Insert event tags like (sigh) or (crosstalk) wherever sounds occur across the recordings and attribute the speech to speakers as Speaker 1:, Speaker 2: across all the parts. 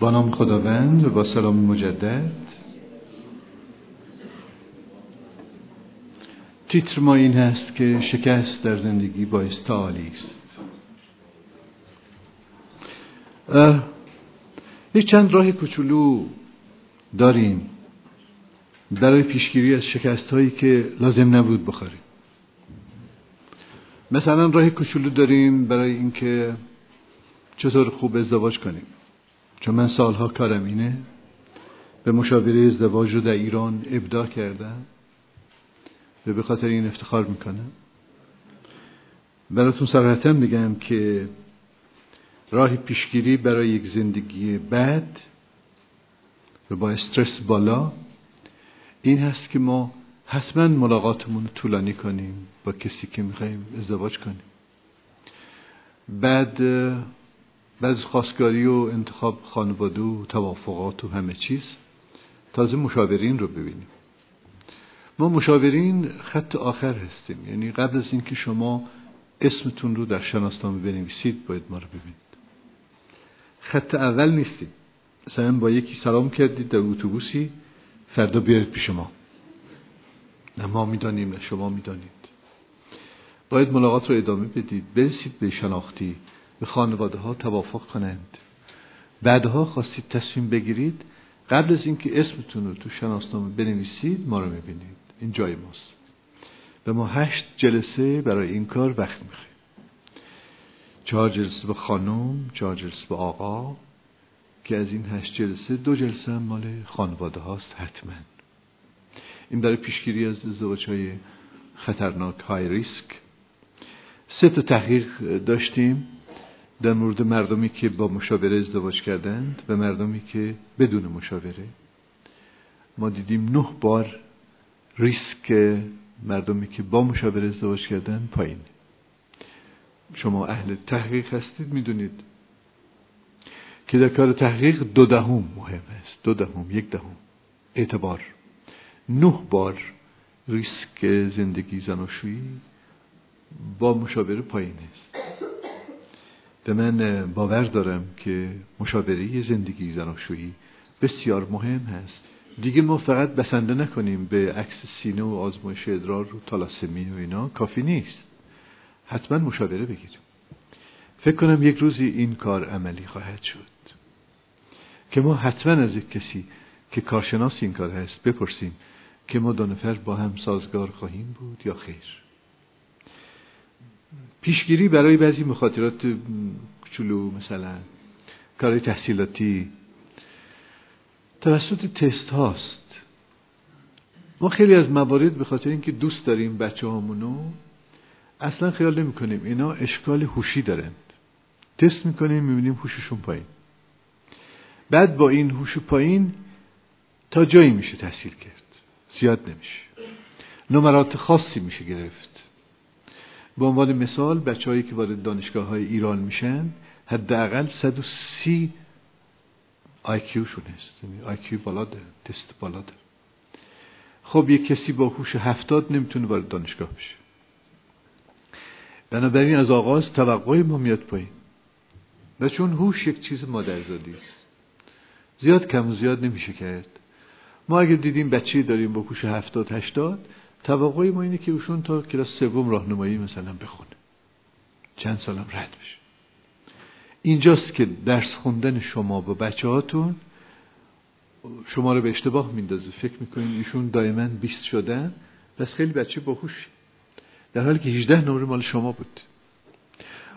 Speaker 1: با نام خداوند و با سلام مجدد. تیتر ما این هست که شکست در زندگی باعث تعالی است. یک چند راه کوچولو داریم برای پیشگیری از شکست هایی که لازم نبود بخوریم. مثلا راه کوچولو داریم برای اینکه چطور خوب ازدواج کنیم. چون من سالها کارم اینه به مشاوره ازدواج رو در ایران ابداع کردم و به خاطر این افتخار می‌کنم. براتون صراحتا بگم که راه پیشگیری برای یک زندگی بد و با استرس بالا این هست که ما حتما ملاقاتمون رو طولانی کنیم با کسی که می‌خوایم ازدواج کنیم. بعد بعد خواستگاری و انتخاب خانواده و توافقات و همه چیز تازه مشاورین رو ببینیم. ما مشاورین خط آخر هستیم. یعنی قبل از اینکه شما اسمتون رو در شناسنامه بنویسید باید ما رو ببینید. خط اول نیستیم. مثلا با یکی سلام کردید در اتوبوسی فردا بیارید پیش ما. نه ما می‌دانیم نه شما می‌دانید. باید ملاقات رو ادامه بدید. برسید به شناختی. به خانواده ها توافق کنند. بعدها خواستید تصمیم بگیرید قبل از اینکه اسمتون رو تو شناسنامه بنویسید ما رو می‌بینید. این جای ماست. به ما هشت جلسه برای این کار وقت می‌خوایم چهار جلسه به خانم چهار جلسه به آقا که از این هشت جلسه دو جلسه هم مال خانواده هاست حتما. این برای پیشگیری از ازدواج های خطرناک های ریسک سه تا تحقیق داشتیم. در مورد مردمی که با مشاوره ازدواج کردند و مردمی که بدون مشاوره. ما دیدیم نه بار ریسک مردمی که با مشاوره ازدواج کردن پایین. شما اهل تحقیق هستید می‌دونید که در کار تحقیق دو دهم مهم است. دو دهم یک دهم. اعتبار. نه بار ریسک زندگی زناشویی با مشاوره پایین است. به من باور دارم که مشاوره زندگی زناشویی بسیار مهم هست. دیگه ما فقط بسنده نکنیم به عکس سینه و آزمایش ادرار و تالاسمی و اینا کافی نیست. حتما مشاوره بگیریم. فکر کنم یک روزی این کار عملی خواهد شد. که ما حتما از یک کسی که کارشناس این کار هست بپرسیم که ما دو نفر با هم سازگار خواهیم بود یا خیر. پیشگیری برای بعضی مخاطرات کوچولو مثلا کار تحصیلاتی. توسط تست هاست. ما خیلی از موارد به خاطر اینکه دوست داریم بچه هامونو اصلا خیال نمی کنیم اینا اشکال هوشی دارند. تست می‌کنیم می‌بینیم هوششون پایین. بعد با این هوش پایین تا جایی میشه تحصیل کرد. زیاد نمیشه. نمرات خاصی میشه گرفت. به عنوان مثال بچه‌هایی که وارد دانشگاه های ایران میشن حداقل 130 IQ شون هست IQ بالا داره تست بالا داره خب یک کسی با هوش هفتاد نمی‌تونه وارد دانشگاه بشه. بنابراین از آغاز توقع ما میاد پایین. و چون هوش یک چیز مادرزادی است. زیاد کم و زیاد نمیشه کرد. ما اگر دیدیم بچه داریم با هوش هفتاد هشتاد توقع ما اینه که اوشون تا کلاس سوم راهنمایی مثلا بخونه. چند سالم رد بشه. اینجاست که درس خوندن شما با بچه هاتون شما رو به اشتباه میندازه. فکر می‌کنین ایشون دائما بیست شدن پس خیلی بچه باهوش. در حالی که 18 نمره مال شما بود.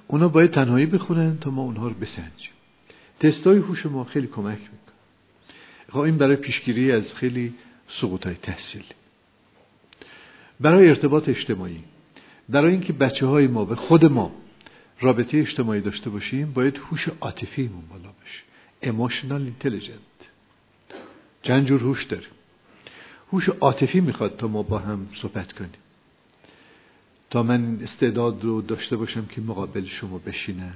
Speaker 1: اونا باید تنهایی بخونن تا ما اونها رو بسنجیم. تستای هوش ما خیلی کمک می‌کنه. خب این برای پیشگیری از خیلی سقوط های تحصیلی. برای ارتباط اجتماعی. برای اینکه بچه های ما به خود ما رابطه اجتماعی داشته باشیم باید هوش عاطفیمون بالا باشه. Emotional intelligent. چند جور هوش داریم. هوش عاطفی می‌خواد تا ما با هم صحبت کنیم. تا من استعداد رو داشته باشم که مقابل شما بشینم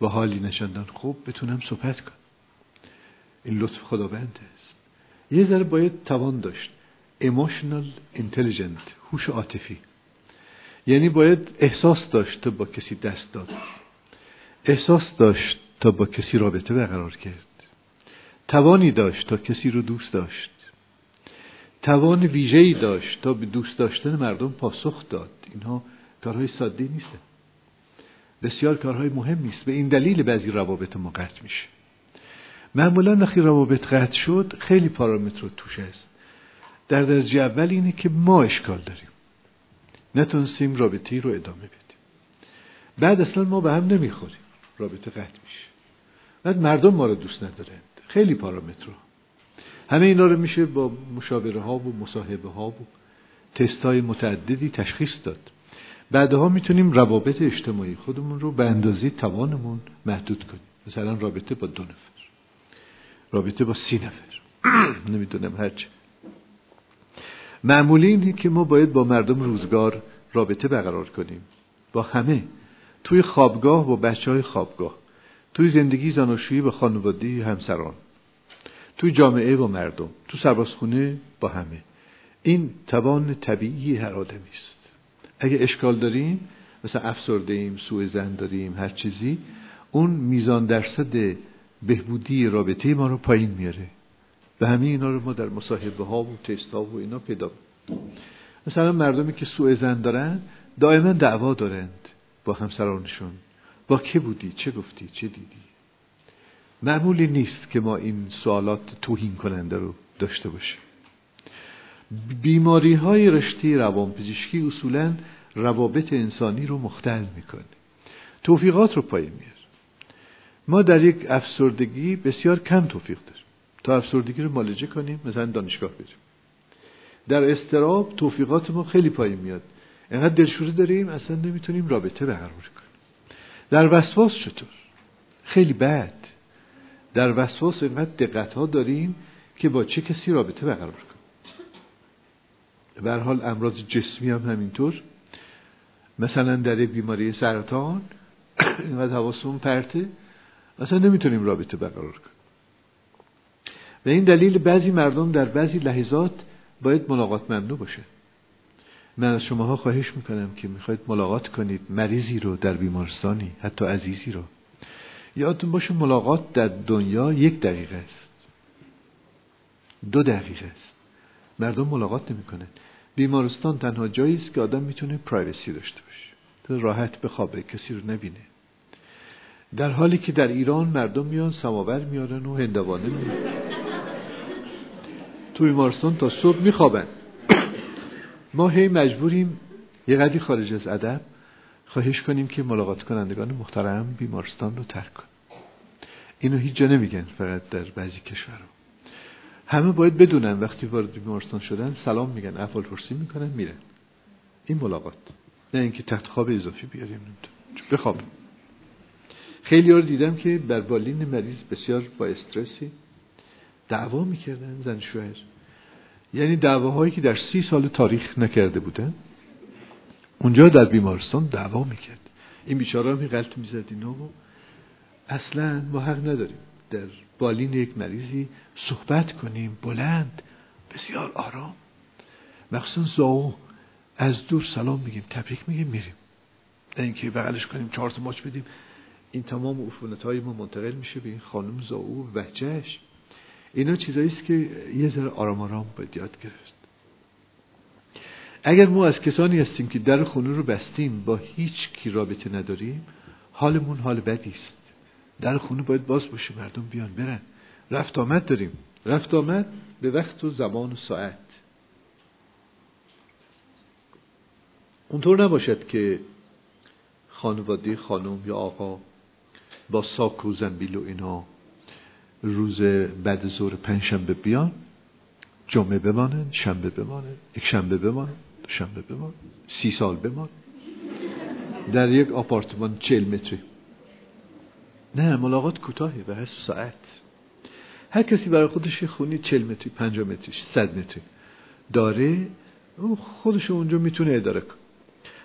Speaker 1: و حالی نشندن خوب بتونم صحبت کنم. این لطف خداوند است. یه ذره باید توان داشت. Emotional intelligent هوش عاطفی. یعنی باید احساس داشت تا با کسی دست داد. احساس داشت تا با کسی رابطه برقرار کرد. توانی داشت تا کسی رو دوست داشت. توان ویژه‌ای داشت تا به دوست داشتن مردم پاسخ داد. اینها کارهای ساده نیست بسیار کارهای مهم است به این دلیل بعضی روابط ما قطع میشه. معمولا وقتی روابط قطع شد خیلی پارامتر توش هست. در درجه اول اینه که ما اشکال داریم. نتونستیم رابطه رو ادامه بدیم. بعد اصلا ما به هم نمی‌خوریم. رابطه قطع میشه. بعد مردم ما رو دوست ندارند خیلی پارامتر همه اینا رو میشه با مشاوره ها و مصاحبه ها و تست های متعددی تشخیص داد. بعدها می‌تونیم روابط اجتماعی خودمون رو به اندازه توانمون محدود کنیم. مثلا رابطه با دو نفر. رابطه با سی نفر. (clears throat) نمی‌دونم هرچه معمولی اینه که ما باید با مردم روزگار رابطه برقرار کنیم. با همه. توی خوابگاه با بچه های خوابگاه. توی زندگی زناشویی با خانواده همسران. توی جامعه با مردم. تو سربازخونه با همه. این توان طبیعی هر آدمی است. اگه اشکال داریم مثلا افسرده ایم سوء زن داریم هر چیزی اون میزان درصد بهبودی رابطه ما رو پایین میاره. و همه اینا رو ما در مصاحبه ها و تست ها و اینا پیدا مثلا مردمی که سوء زن دارن دائما دعوا دارند با همسرانشون. با که بودی؟ چه گفتی؟ چه دیدی؟ معمولی نیست که ما این سوالات توهین کننده رو داشته باشیم. بیماری های رشته روانپزشکی اصولا روابط انسانی رو مختل می‌کنه. توفیقات رو پایین میاره ما در یک افسردگی بسیار کم توفیق داریم. تا افسردگی رو مالجه کنیم مثلا دانشگاه بریم. در استراب توفیقات ما خیلی پایین میاد. اینقدر دلشوری داریم اصلا نمی‌تونیم رابطه برقرار کنیم. در وسواس چطور؟ خیلی بد. در وسواس اینقدر دقت ها داریم که با چه کسی رابطه برقرار کنیم؟ به حال امراض جسمی هم همینطور. مثلا در بیماری سرطان اینقدر حواسمون پرته اصلا نمی‌تونیم رابطه برقرار کنیم. به این دلیل بعضی مردم در بعضی لحظات باید ملاقات ممنوع باشه. من از شماها خواهش می‌کنم که می‌خواید ملاقات کنید مریضی رو در بیمارستانی حتی عزیزی رو. یادتون باشه ملاقات در دنیا یک دقیقه است. دو دقیقه است. مردم ملاقات نمی‌کنن. بیمارستان تنها جایی است که آدم می‌تونه پرایوسی داشته باشه. راحت بخوابه کسی رو نبینه. در حالی که در ایران مردم میان سماور میارن و هندوانه میارن تو بیمارستان تا صبح میخوابن. ما هی مجبوریم یه قدری خارج از ادب خواهش کنیم که ملاقات کنندگان محترم بیمارستان رو ترک کن اینو هیچ جا نمیگن فقط در بعضی کشورها. همه باید بدونن وقتی وارد بیمارستان شدن سلام میگن احوال پرسی می‌کنن میرن. این ملاقات. نه اینکه تحت خواب اضافی بیاریم. بخواب خیلی رو دیدم که بر بالین مریض بسیار با استرسی دعوا می‌کردن زن شوهر. یعنی دعواهایی که در سی سال تاریخ نکرده بودن اونجا در بیمارستان دعوا می‌کرد. این بیچاره هم غلط می‌زد اینا اصلا ما حق نداریم در بالین یک مریضی صحبت کنیم بلند بسیار آرام. مخصوصا زاو از دور سلام میگیم تبریک میگیم میریم. نه اینکه بغلش کنیم چهار تا ماچ بدیم. این تمام عفونت های ما منتقل میشه به این خانم زاو و بچهش اینا چیزایی است که یه ذره آرام آرام باید یاد گرفت. اگر ما از کسانی هستیم که در خونه رو بستیم با هیچ کی رابطه نداریم حالمون حال بدی است. در خونه باید باز باشه مردم بیان برن. رفت آمد داریم. رفت آمد به وقت و زمان و ساعت. اونطور نباشد که خانواده خانم یا آقا با ساک و زنبیل و اینا روز بعد ظهر پنجشنبه بیان جمعه بمانن شنبه بمانن یک شنبه بمانن شنبه بمان سی سال بمان در یک آپارتمان چل متری. نه ملاقات کوتاهی به هست ساعت. هر کسی برای خودش خونی چل متری پنجا متری صد متری داره او خودش اونجا می‌تونه اداره کن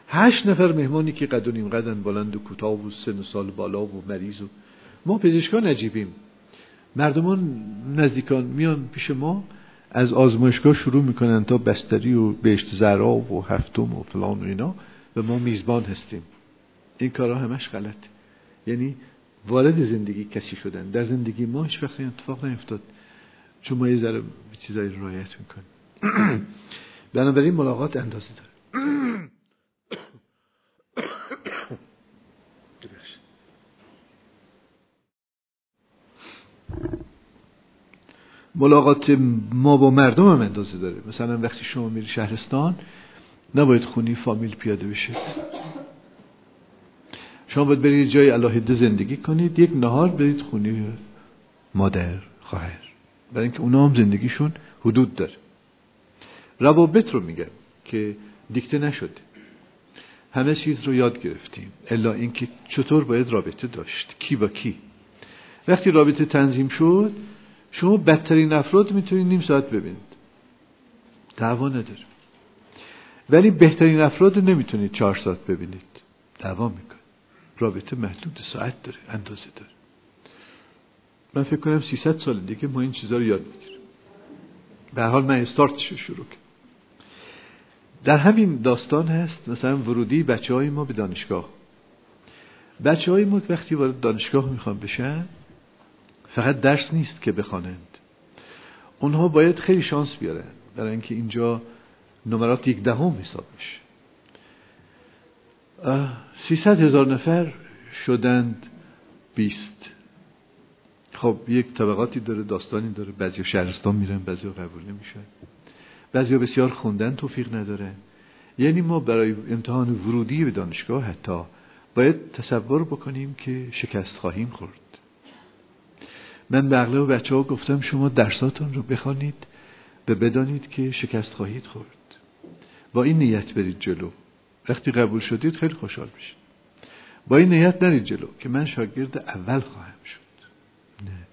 Speaker 1: هشت نفر مهمانی که قد و قدن بلند و کوتاه و سن سال بالا و مریض و ما پزشکان عجیبیم. مردمان نزدیکان میان پیش ما از آزمایشگاه شروع می‌کنن تا بستری و بهشت زرا و هفتم و فلان و اینا. و ما میزبان هستیم. این کارها همش غلط یعنی وارد زندگی کسی شدن. در زندگی ما هیچ وقت اتفاق نیفتاد. چون ما یه ذره چیزایی رایت می‌کنیم (clears throat) بنابراین ملاقات اندازه داره. (clears throat) ملاقات ما با مردم هم اندازه داره. مثلا وقتی شما میری شهرستان نباید خونی فامیل پیاده بشید شما باید برید جای علاهده زندگی کنید یک نهار برید خونی مادر خواهر. برای اینکه اونا هم زندگیشون حدود داره. روابط رو میگم که دیکته نشده. همه چیز رو یاد گرفتیم. الا اینکه چطور باید رابطه داشت کی با کی. وقتی رابطه تنظیم شد شما بدترین افراد می‌تونید نیم ساعت ببینید. دعوا نداره. ولی بهترین افراد نمی‌تونید چهار ساعت ببینید. دعوا میکن رابطه محدود ساعت داره اندازه داره. من فکر کنم 300 سال دیگه ما این چیزها رو یاد می‌گیریم. به حال من استارتش شروع کنم در همین داستان هست مثلا ورودی بچه های ما به دانشگاه. بچه های ما وقتی وارد دانشگاه می‌خوان بشن فقط درس نیست که بخوانند. اونها باید خیلی شانس بیارن برای اینکه اینجا نمرات یک دهم حساب میشه 300 هزار نفر شدند 20 خب یک طبقاتی داره داستانی داره. بعضی شهرستان میرن بعضی قبول نمیشن. بعضی بسیار خوندن توفیق نداره یعنی ما برای امتحان ورودی به دانشگاه حتی باید تصور بکنیم که شکست خواهیم خورد. من به اغلب بچه ها گفتم شما درساتون رو بخوانید و بدانید که شکست خواهید خورد. با این نیت برید جلو. وقتی قبول شدید خیلی خوشحال میشید. با این نیت نرید جلو که من شاگرد اول خواهم شد. نه.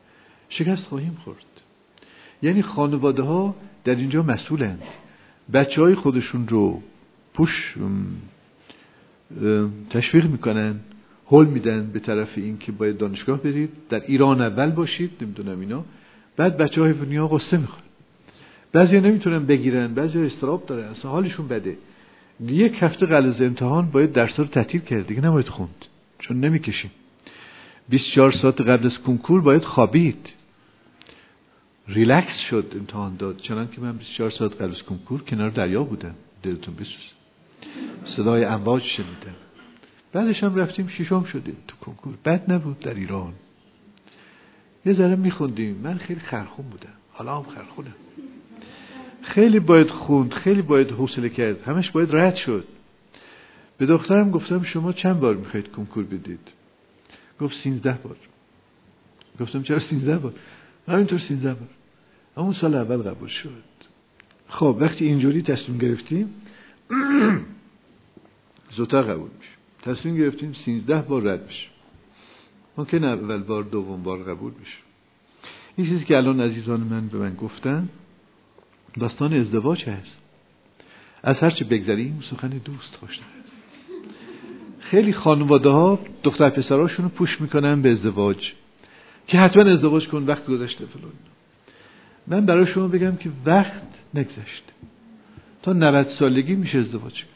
Speaker 1: شکست خواهیم خورد. یعنی خانواده ها در اینجا مسئولند. بچه های خودشون رو پوش تشویق می‌کنن. هول میدن به طرف این که باید دانشگاه برید. در ایران اول باشید نمی‌دونم اینا. بعد بچه های دنیا قصه می‌خوان بعضی نمی‌تونن بگیرن بعضی استراب دارن اصلا حالشون بده. یک هفته قبل امتحان باید درس رو تعطیل کرد دیگه نباید خوند چون نمی‌کشیم. 24 ساعت قبل از کنکور باید خوابید. ریلکس شد امتحان داد چنان که من 24 ساعت قبل از کنکور کنار دریا بودم. دلتون بسوز صدای امواج شنیدم. بعدش هم رفتیم شیشم شدیم تو کنکور. بد نبود در ایران. یه ذره میخوندیم. من خیلی خرخون بودم. حالا هم خرخونم خیلی باید خوند خیلی باید حوصله کرد. همش باید رد شد. به دخترم گفتم شما چند بار می‌خواید کنکور بدید؟ گفت سینزده بار. گفتم چرا سینزده بار؟ همینطور سینزده بار. همون سال اول قبول شد. خب وقتی اینجوری تصمیم گرفتیم (clears throat) زودتر قبول میشه تصمیم گرفتیم سینزده بار رد بشه ممکن اول بار دوم بار قبول بشه. این چیزی که الان عزیزان من به من گفتن داستان ازدواج هست. از هرچه بگذریم سخن دوست خوشتر خیلی خانواده ها دختر پسراشون رو پوش می‌کنن به ازدواج. که حتما ازدواج کن وقت گذشته فلان. من برای شما بگم که وقت نگذشته تا 90 سالگی میشه ازدواج کن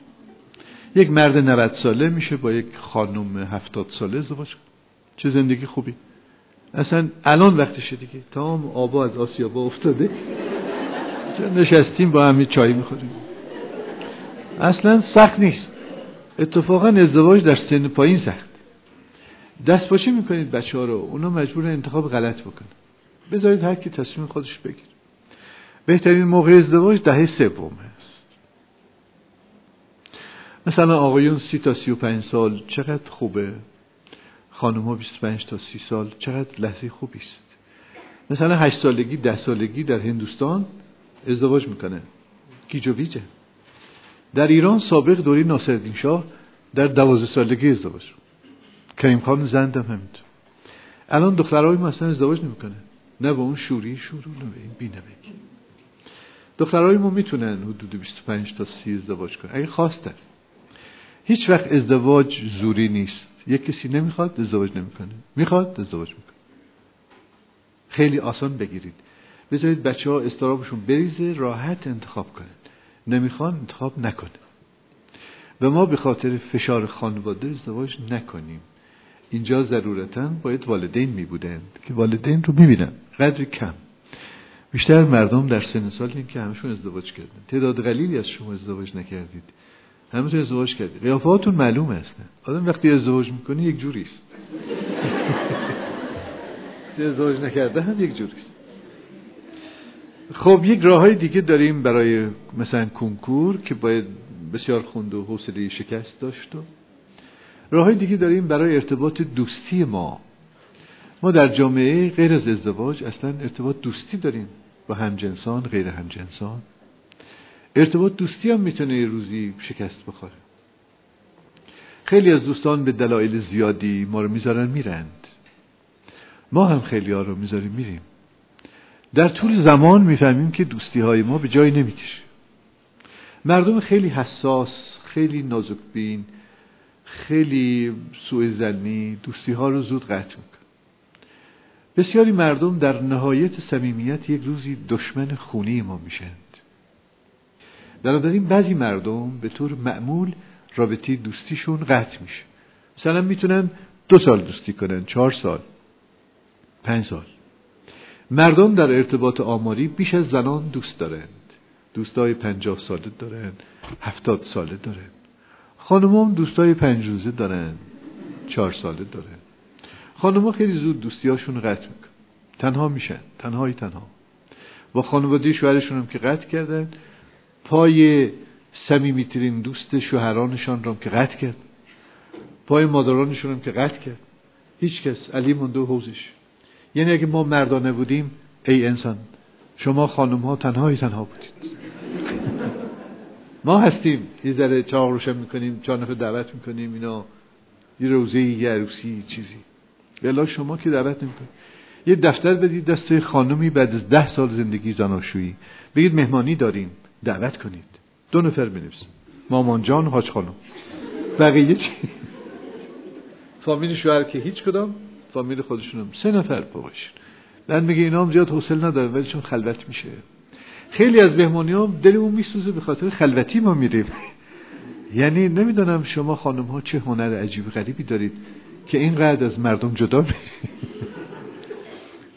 Speaker 1: یک مرد 90 ساله میشه با یک خانم 70 ساله ازدواج کن چه زندگی خوبی. اصلا الان وقتشه دیگه. تمام آبا از آسیابا افتاده. نشستیم با همین چای می‌خوریم. اصلا سخت نیست. اتفاقا ازدواج در سن پایین سخت. دست باشی می‌کنید بچه ها رو. اونا مجبور انتخاب غلط بکنن. بذارید هر کی تصمیم خودش بگیر بهترین موقع ازدواج دهه سوم هست مثلا آقایون سی تا سی و پنج سال چقدر خوبه؟ خانم ها 25 تا سی سال چقدر لحظه خوبی است مثلا هشت سالگی ده سالگی در هندوستان ازدواج می‌کنه. گیج و ویجه در ایران سابق دوری ناصرالدین شاه در دوازده سالگی ازدواج. کریم خان زندم همینطور. الان دخترهای ما اصلا ازدواج نمی‌کنه نه با اون شوری شروع نه به این دخترهای ما می‌تونن حدود 25 تا 30 ازدواج کنن. اگه خواستن. هیچ وقت ازدواج زوری نیست. یک کسی نمی‌خواد ازدواج نمی‌کنه. می‌خواد ازدواج می‌کنه. خیلی آسان بگیرید. بذارید بچه ها استرابشون بریزه راحت انتخاب کنن. نمی‌خوان انتخاب نکنه و ما به خاطر فشار خانواده ازدواج نکنیم. اینجا ضرورتا باید والدین می بودند که والدین رو می‌بینن. قدر کم. بیشتر مردم در سن سال که همشون ازدواج کردن. تعداد قلیلی از شما ازدواج نکردید. همتون ازدواج کردید قیافهاتون معلوم هستن آدم وقتی ازدواج می‌کنه یک جوری است. (laughs) ازدواج نکرده هم یک جوری است. خب یک راه های دیگه داریم برای مثلا کنکور که باید بسیار خوند و حوصله شکست داشت و راه های دیگه داریم برای ارتباط دوستی ما. ما در جامعه غیر از ازدواج اصلا ارتباط دوستی داریم با همجنسان غیر همجنسان. ارتباط دوستی هم می‌تونه یه روزی شکست بخوره. خیلی از دوستان به دلایل زیادی ما رو می‌ذارن میرند. ما هم خیلی ها رو می‌ذاریم میریم. در طول زمان می‌فهمیم که دوستی های ما به جایی نمی‌کشه. مردم خیلی حساس خیلی نازکبین خیلی سوء زنی دوستی ها رو زود قطع میکن بسیاری مردم در نهایت صمیمیت یک روزی دشمن خونی ما میشند بنابراین بعضی مردم به طور معمول رابطه دوستیشون قطع میشه. مثلا می‌تونن دو سال دوستی کنن چهار سال پنج سال. مردم در ارتباط آماری بیش از زنان دوست دارند. دوستای پنجاه ساله دارند هفتاد ساله دارند خانم دوستای پنج روزه دارند چهار ساله دارند خانم خیلی زود دوستیاشون قطع میکن تنها میشن. تنهایی تنها. با خانواده شوهرشون هم که قطع کردن پای سمیمیترین دوست شوهرانشان را که قطع کرد. پای مادرانشون هم که قطع کرد. هیچ کس. علی مونده حوزش. یعنی اگه ما مردانه بودیم ای انسان شما خانم ها تنهایی تنها بودید. ما هستیم. یه ذره چاق روشن می‌کنیم چهار نفر دعوت می‌کنیم اینا یه روزه یه عروسی چیزی. بلا شما که دعوت نمی‌کنید. یه دفتر بدید دست خانمی بعد از ده سال زندگی زناشویی. بگید مهمانی داریم. دعوت کنید. دو نفر بنویسید مامان جان حاج خانم. بقیه چی؟ فامیل شوهر که هیچ کدام فامیل خودشونم. سه نفر باشین بعد میگه اینا هم زیاد حوصله نداره ولی چون خلوت میشه. خیلی از مهمانی ها دلمون میسوزه به خاطر خلوتی ما میریم. یعنی نمی‌دونم شما خانم ها چه هنر عجیب غریبی دارید که اینقدر از مردم جدا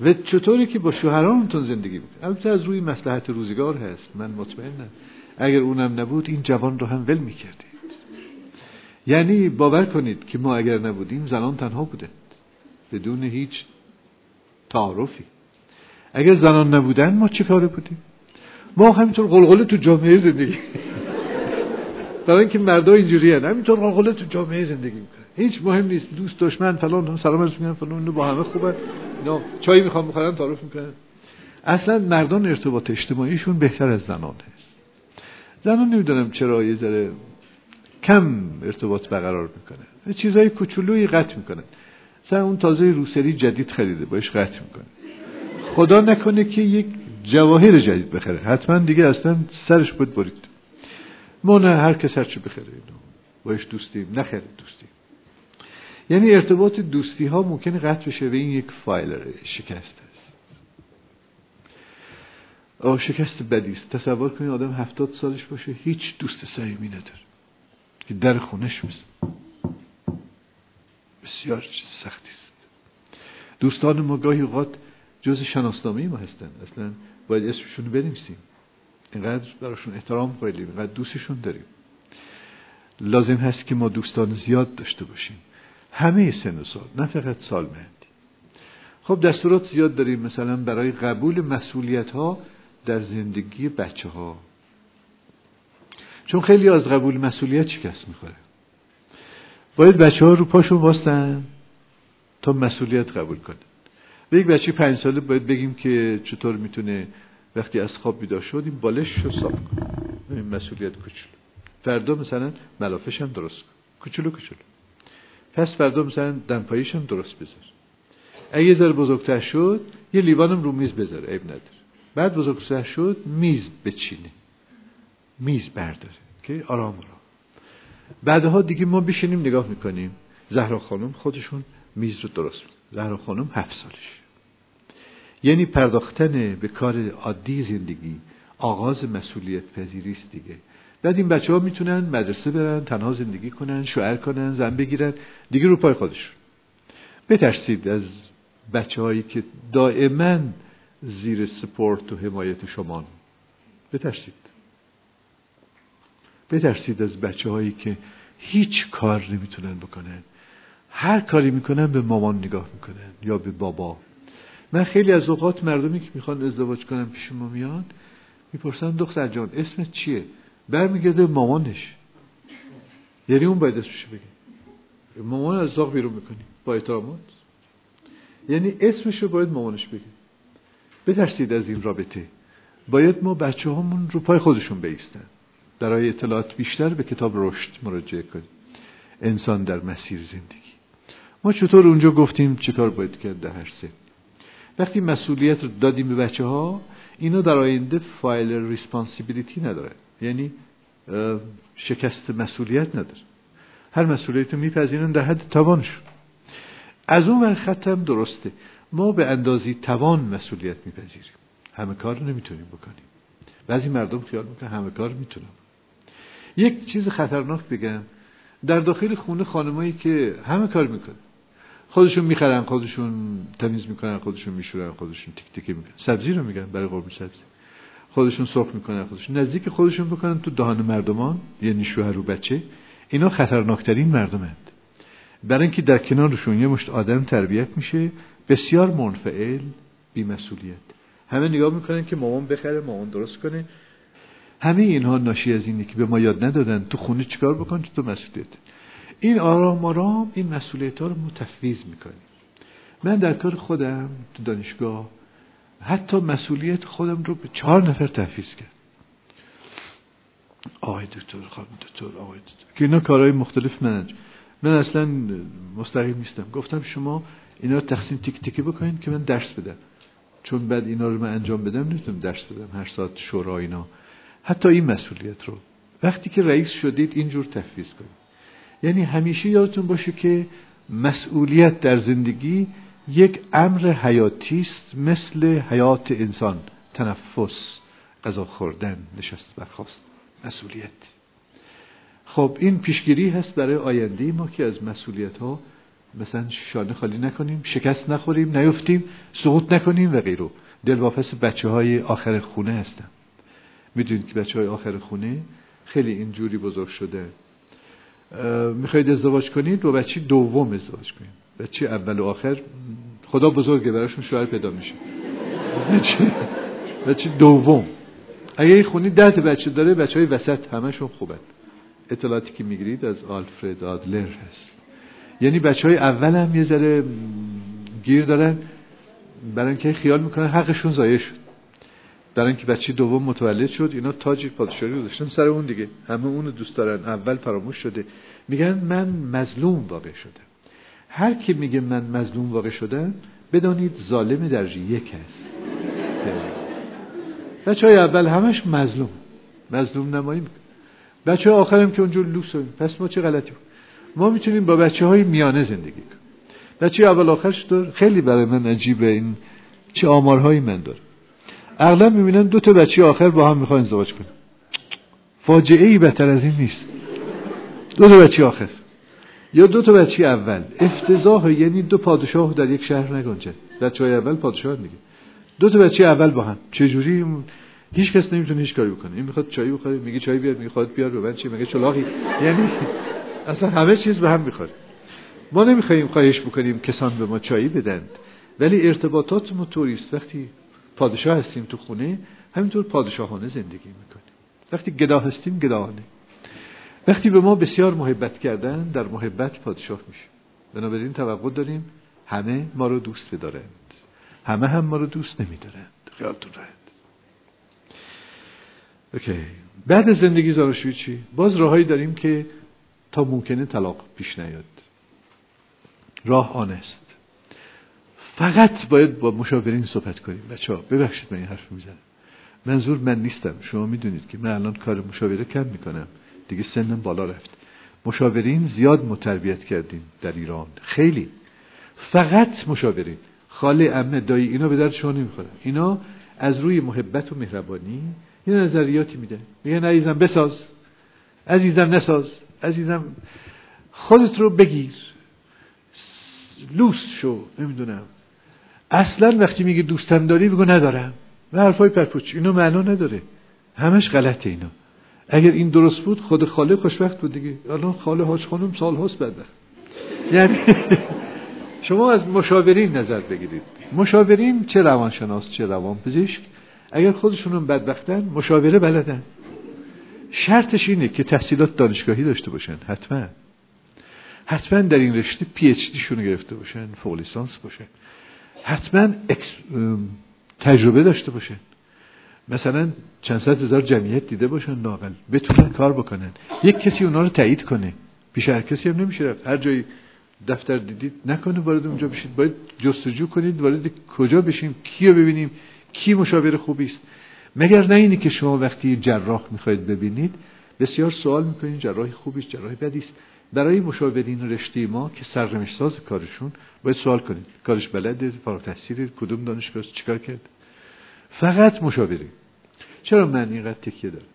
Speaker 1: و چطوری که با شوهرانتون زندگی می‌کنید البته از روی مسلحت روزگار هست. من مطمئنم. اگر اونم نبود این جوان رو هم ول می‌کردید. یعنی باور کنید که ما اگر نبودیم زنان تنها بودند. بدون هیچ تعارفی. اگر زنان نبودن ما چه کاره بودیم؟ ما همینطور قلقله تو جامعه زندگی. (laughs) برای اینکه مردا اینجوری هن همینطور قلقله تو جامعه زندگی می‌کنن. هیچ مهم نیست. دوست دشمن فلان سلام علیکم میگن فلان با همه خوبه. اینا چای می‌خوام بخورن تعارف می‌کنن. اصلا مردان ارتباط اجتماعیشون بهتر از زنان هست. زنان نمی‌دونم چرا یه ذره کم ارتباط برقرار می‌کنه چیزای کوچولویی قطع می‌کنن. مثلا اون تازه روسری جدید خریده باش قطع می‌کنه خدا نکنه که یک جواهر جدید بخره. حتما دیگه اصلا سرش بود برید. ما هر کس هرچی بخره. اینو باش دوستیم نخره دوستیم. یعنی ارتباط دوستی ها ممکنه قطع بشه و این یک فایل شکست. است آه شکست بدیست تصور کنید آدم هفتاد سالش باشه هیچ دوست صمیمی نداره. که در خونش میزن بسیار چیز سختی است. دوستان ما گاهی اوقات جز شناسنامه ما هستن. اصلا باید اسمشون بنویسیم. اینقدر براشون احترام قائلیم اینقدر دوستشون داریم. لازم هست که ما دوستان زیاد داشته باشیم. همه سن و سال نه فقط سال مهندی. خب دستورات زیاد داریم مثلا برای قبول مسئولیت ها در زندگی بچه ها چون خیلی از قبول مسئولیت شکست می‌خوره. باید بچه ها رو پاشون باستن تا مسئولیت قبول کنه به یک بچه پنج ساله باید بگیم که چطور می‌تونه وقتی از خواب بیدار شد این بالش رو صاف کنه. این مسئولیت کوچولو. فردا مثلا ملافش هم درست کن کوچولو کوچولو. پس فردا مثلا دمپاییش هم درست بذار. اگه یه ذره بزرگتر شد یه لیوانم رو میز بذار عیب نداره. بعد بزرگتر شد میز بچینه. میز برداره که آرام آرام بعدها دیگه ما بشینیم نگاه می‌کنیم. زهرا خانم خودشون میز رو درست زهرا خانم هفت سالش یعنی پرداختن به کار عادی زندگی آغاز مسئولیت پذیری است دیگه. بعد این بچه ها می‌تونن مدرسه برن تنها زندگی کنن شوهر کنن زن بگیرن. دیگه رو پای خودشون. بترسید از بچه هایی که دائما زیر سپورت و حمایت شما. بترسید. بترسید از بچه هایی که هیچ کار نمی‌تونن بکنن. هر کاری می‌کنن به مامان نگاه می‌کنن یا به بابا. من خیلی از اوقات مردمی که می‌خوان ازدواج کنن پیش ما میان می‌پرسن دختر جان اسمت چیه؟ برمیگرده مامانش. یعنی اون باید اسمش بگه. مامان از داغ بیرون می‌کنی. با احترامات یعنی اسمش رو باید مامانش بگه. بترسید از این رابطه. باید ما بچه هامون رو پای خودشون بیستن. برای اطلاعات بیشتر به کتاب رشد مراجعه کنیم. انسان در مسیر زندگی. ما چطور اونجا گفتیم چیکار باید کرد در هر سن. وقتی مسئولیت رو دادیم به بچه ها اینا در آینده فایل ریسپانسیبیلیتی نداره یعنی شکست مسئولیت نداره. هر مسئولیت رو میپذیرن در حد توانشون. از اون ور خطم درسته. ما به اندازی توان مسئولیت میپذیریم. همه کار نمی‌تونیم بکنیم. بعضی مردم خیال می‌کنن همه کار می‌تونم. یک چیز خطرناک بگم. در داخل خونه خانمایی که همه کار می‌کنن. خودشون می‌خرن خودشون تمیز می‌کنن خودشون میشورن خودشون تیک تیک می‌کنن. سبزی رو میگن برای قرمه سبزی. خودشون سرخ می‌کنن خودشون نزدیک خودشون بکنن تو دهان مردمان یعنی شوهر و بچه. اینا خطرناکترین مردمند. برای اینکه در کنارشون یه مشت آدم تربیت میشه بسیار منفعل بیمسئولیت. همه نگاه می‌کنن که مامان بخره مامان درست کنه. همه اینها ناشی از اینه که به ما یاد ندادن. تو خونه چیکار بکن؟ تو مسئولیت. این آرام آرام این مسئولیت ها رو متفویض می‌کنیم. من در کار خودم تو دانشگاه حتی مسئولیت خودم رو به چهار نفر تحفیز کرد. آقای دکتر خانم دکتر آقای دکتر. که اینا کارهای مختلف من من اصلا مستقیم نیستم. گفتم شما اینا رو تقسیم تیک تیکی بکنید که من درس بدم. چون بعد اینا رو من انجام بدم نمی‌تونم درس بدم. هر ساعت شورا اینا. حتی این مسئولیت رو. وقتی که رئیس شدید اینجور تفویض کنید. یعنی همیشه یادتون باشه که مسئولیت در زندگی یک امر حیاتی است مثل حیات انسان. تنفس غذا خوردن نشست برخواست مسئولیت. خب این پیشگیری هست برای آینده ما که از مسئولیت ها مثلا شانه خالی نکنیم شکست نخوریم نیفتیم سقوط نکنیم و غیره. دلواپس بچه های آخر خونه هستن. می‌دونید که بچه های آخر خونه خیلی اینجوری بزرگ شده. می‌خواید ازدواج کنید؟ با بچه دوم ازدواج کنید. بچه اول و آخر؟ خدا بزرگه براشون شوهر پیدا میشه. بچه, بچه دوم. اگه این خونی ده بچه داره بچه های وسط همشون خوبه اطلاعاتی که می‌گیرید از آلفرد آدلر هست. یعنی بچه های اول هم یه ذره گیر دارن برای اینکه خیال می‌کنن حقشون ضایع شد. در اینکه بچه دوم متولد شد اینا تاج پادشاهی رو داشتن سر اون دیگه. همه اونو دوست دارن. اول فراموش شده. میگن من مظلوم واقع شدم. هر کی میگه من مظلوم واقع شدم بدانید ظالم درجه یک هست بچه های اول همش مظلوم. مظلوم نمایی می‌کنه. بچه های آخرم که اونجا لوس پس ما چه غلطی بود؟ ما می‌تونیم با بچه های میانه زندگی کنیم. بچه اول آخرش دار خیلی برای من عجیبه این چه آمارهایی من داره. اغلب می‌بینن دو تا بچه آخر با هم می‌خوان ازدواج کنن. فاجعه ای بهتر از این نیست. دو تا بچه آخر. یا دو تا بچه اول. افتضاح یعنی دو پادشاه در یک شهر نگنجد بچه های اول پادشاه میگه. دو تا بچه اول با هم. چجوری؟ هیچ کس نمی‌تونه هیچ کاری بکنه. این می‌خواد چای بخوره میگه چای بیار میگه خواهد بیار به چی؟ میگه چلاقی. یعنی اصلا همه چیز به هم می‌خوره. ما نمی‌خوایم خواهش بکنیم کسان به ما چایی بدند ولی ارتباطات ما توریست. وقتی پادشاه هستیم تو خونه همینطور پادشاهانه زندگی می‌کنیم. وقتی گدا هستیم گداهانه. وقتی به ما بسیار محبت کردن در محبت پادشاه میشه. بنابراین توقع داریم همه ما رو دوست بدارند. همه هم ما رو دوست نمیدارند. خیالتون راحت اوکی. بعد از زندگی زارشوی چی؟ باز راههایی داریم که تا ممکنه طلاق پیش نیاد. راه آن است فقط باید با مشاورین صحبت کنیم. بچه ها ببخشید من این حرف می‌زنم. منظور من نیستم. شما می‌دونید که من الان کار مشاوره کم می‌کنم. دیگه سنم بالا رفت. مشاورین زیاد متربیت کردیم در ایران. خیلی. فقط مشاورین. خاله امه دایی اینا به درد شما نمی‌خورن اینا از روی محبت و مهربانی یه نظریاتی میده میگن عزیزم بساز. عزیزم نساز. عزیزم خودت رو بگیر. لوس شو. نمی‌دونم. اصلا وقتی میگه دوستم داری بگو ندارم. و حرفای پرپوچ. اینو معنا نداره. همش غلطه اینا. اگر این درست بود خود خاله خوشبخت بود دیگه. الان خاله حاج خانم سال هاست بدبخت یعنی (laughs) شما از مشاورین نظر بگیرید. مشاورین چه روانشناس چه روان پزشک اگر خودشون بدبختن مشاوره بلدن. شرطش اینه که تحصیلات دانشگاهی داشته باشن حتما. حتما در این رشته پی اچ دیشون گرفته باشن فوق لیسانس باشن. حتما تجربه داشته باشن. مثلا چند صد هزار جمعیت دیده باشن ناقل بتونن کار بکنن. یک کسی اونا رو تایید کنه. پیش هر کسی هم نمیشه رفت. هر جایی دفتر دیدید نکنه وارد اونجا بشید. باید جستجو کنید وارد کجا بشیم کیو ببینیم کی مشاور خوبی است. مگر نه اینی که شما وقتی جراح می‌خواید ببینید بسیار سوال می‌کنید جراح خوبی است جراح بدی است. برای مشاورین رشته ما که سرنوشت ساز کارشون باید سوال کنید. کارش بلده فارغ التحصیل کدوم دانشگاه چیکار کرد؟ فقط مشاوری چرا من اینقدر تکیه دارم؟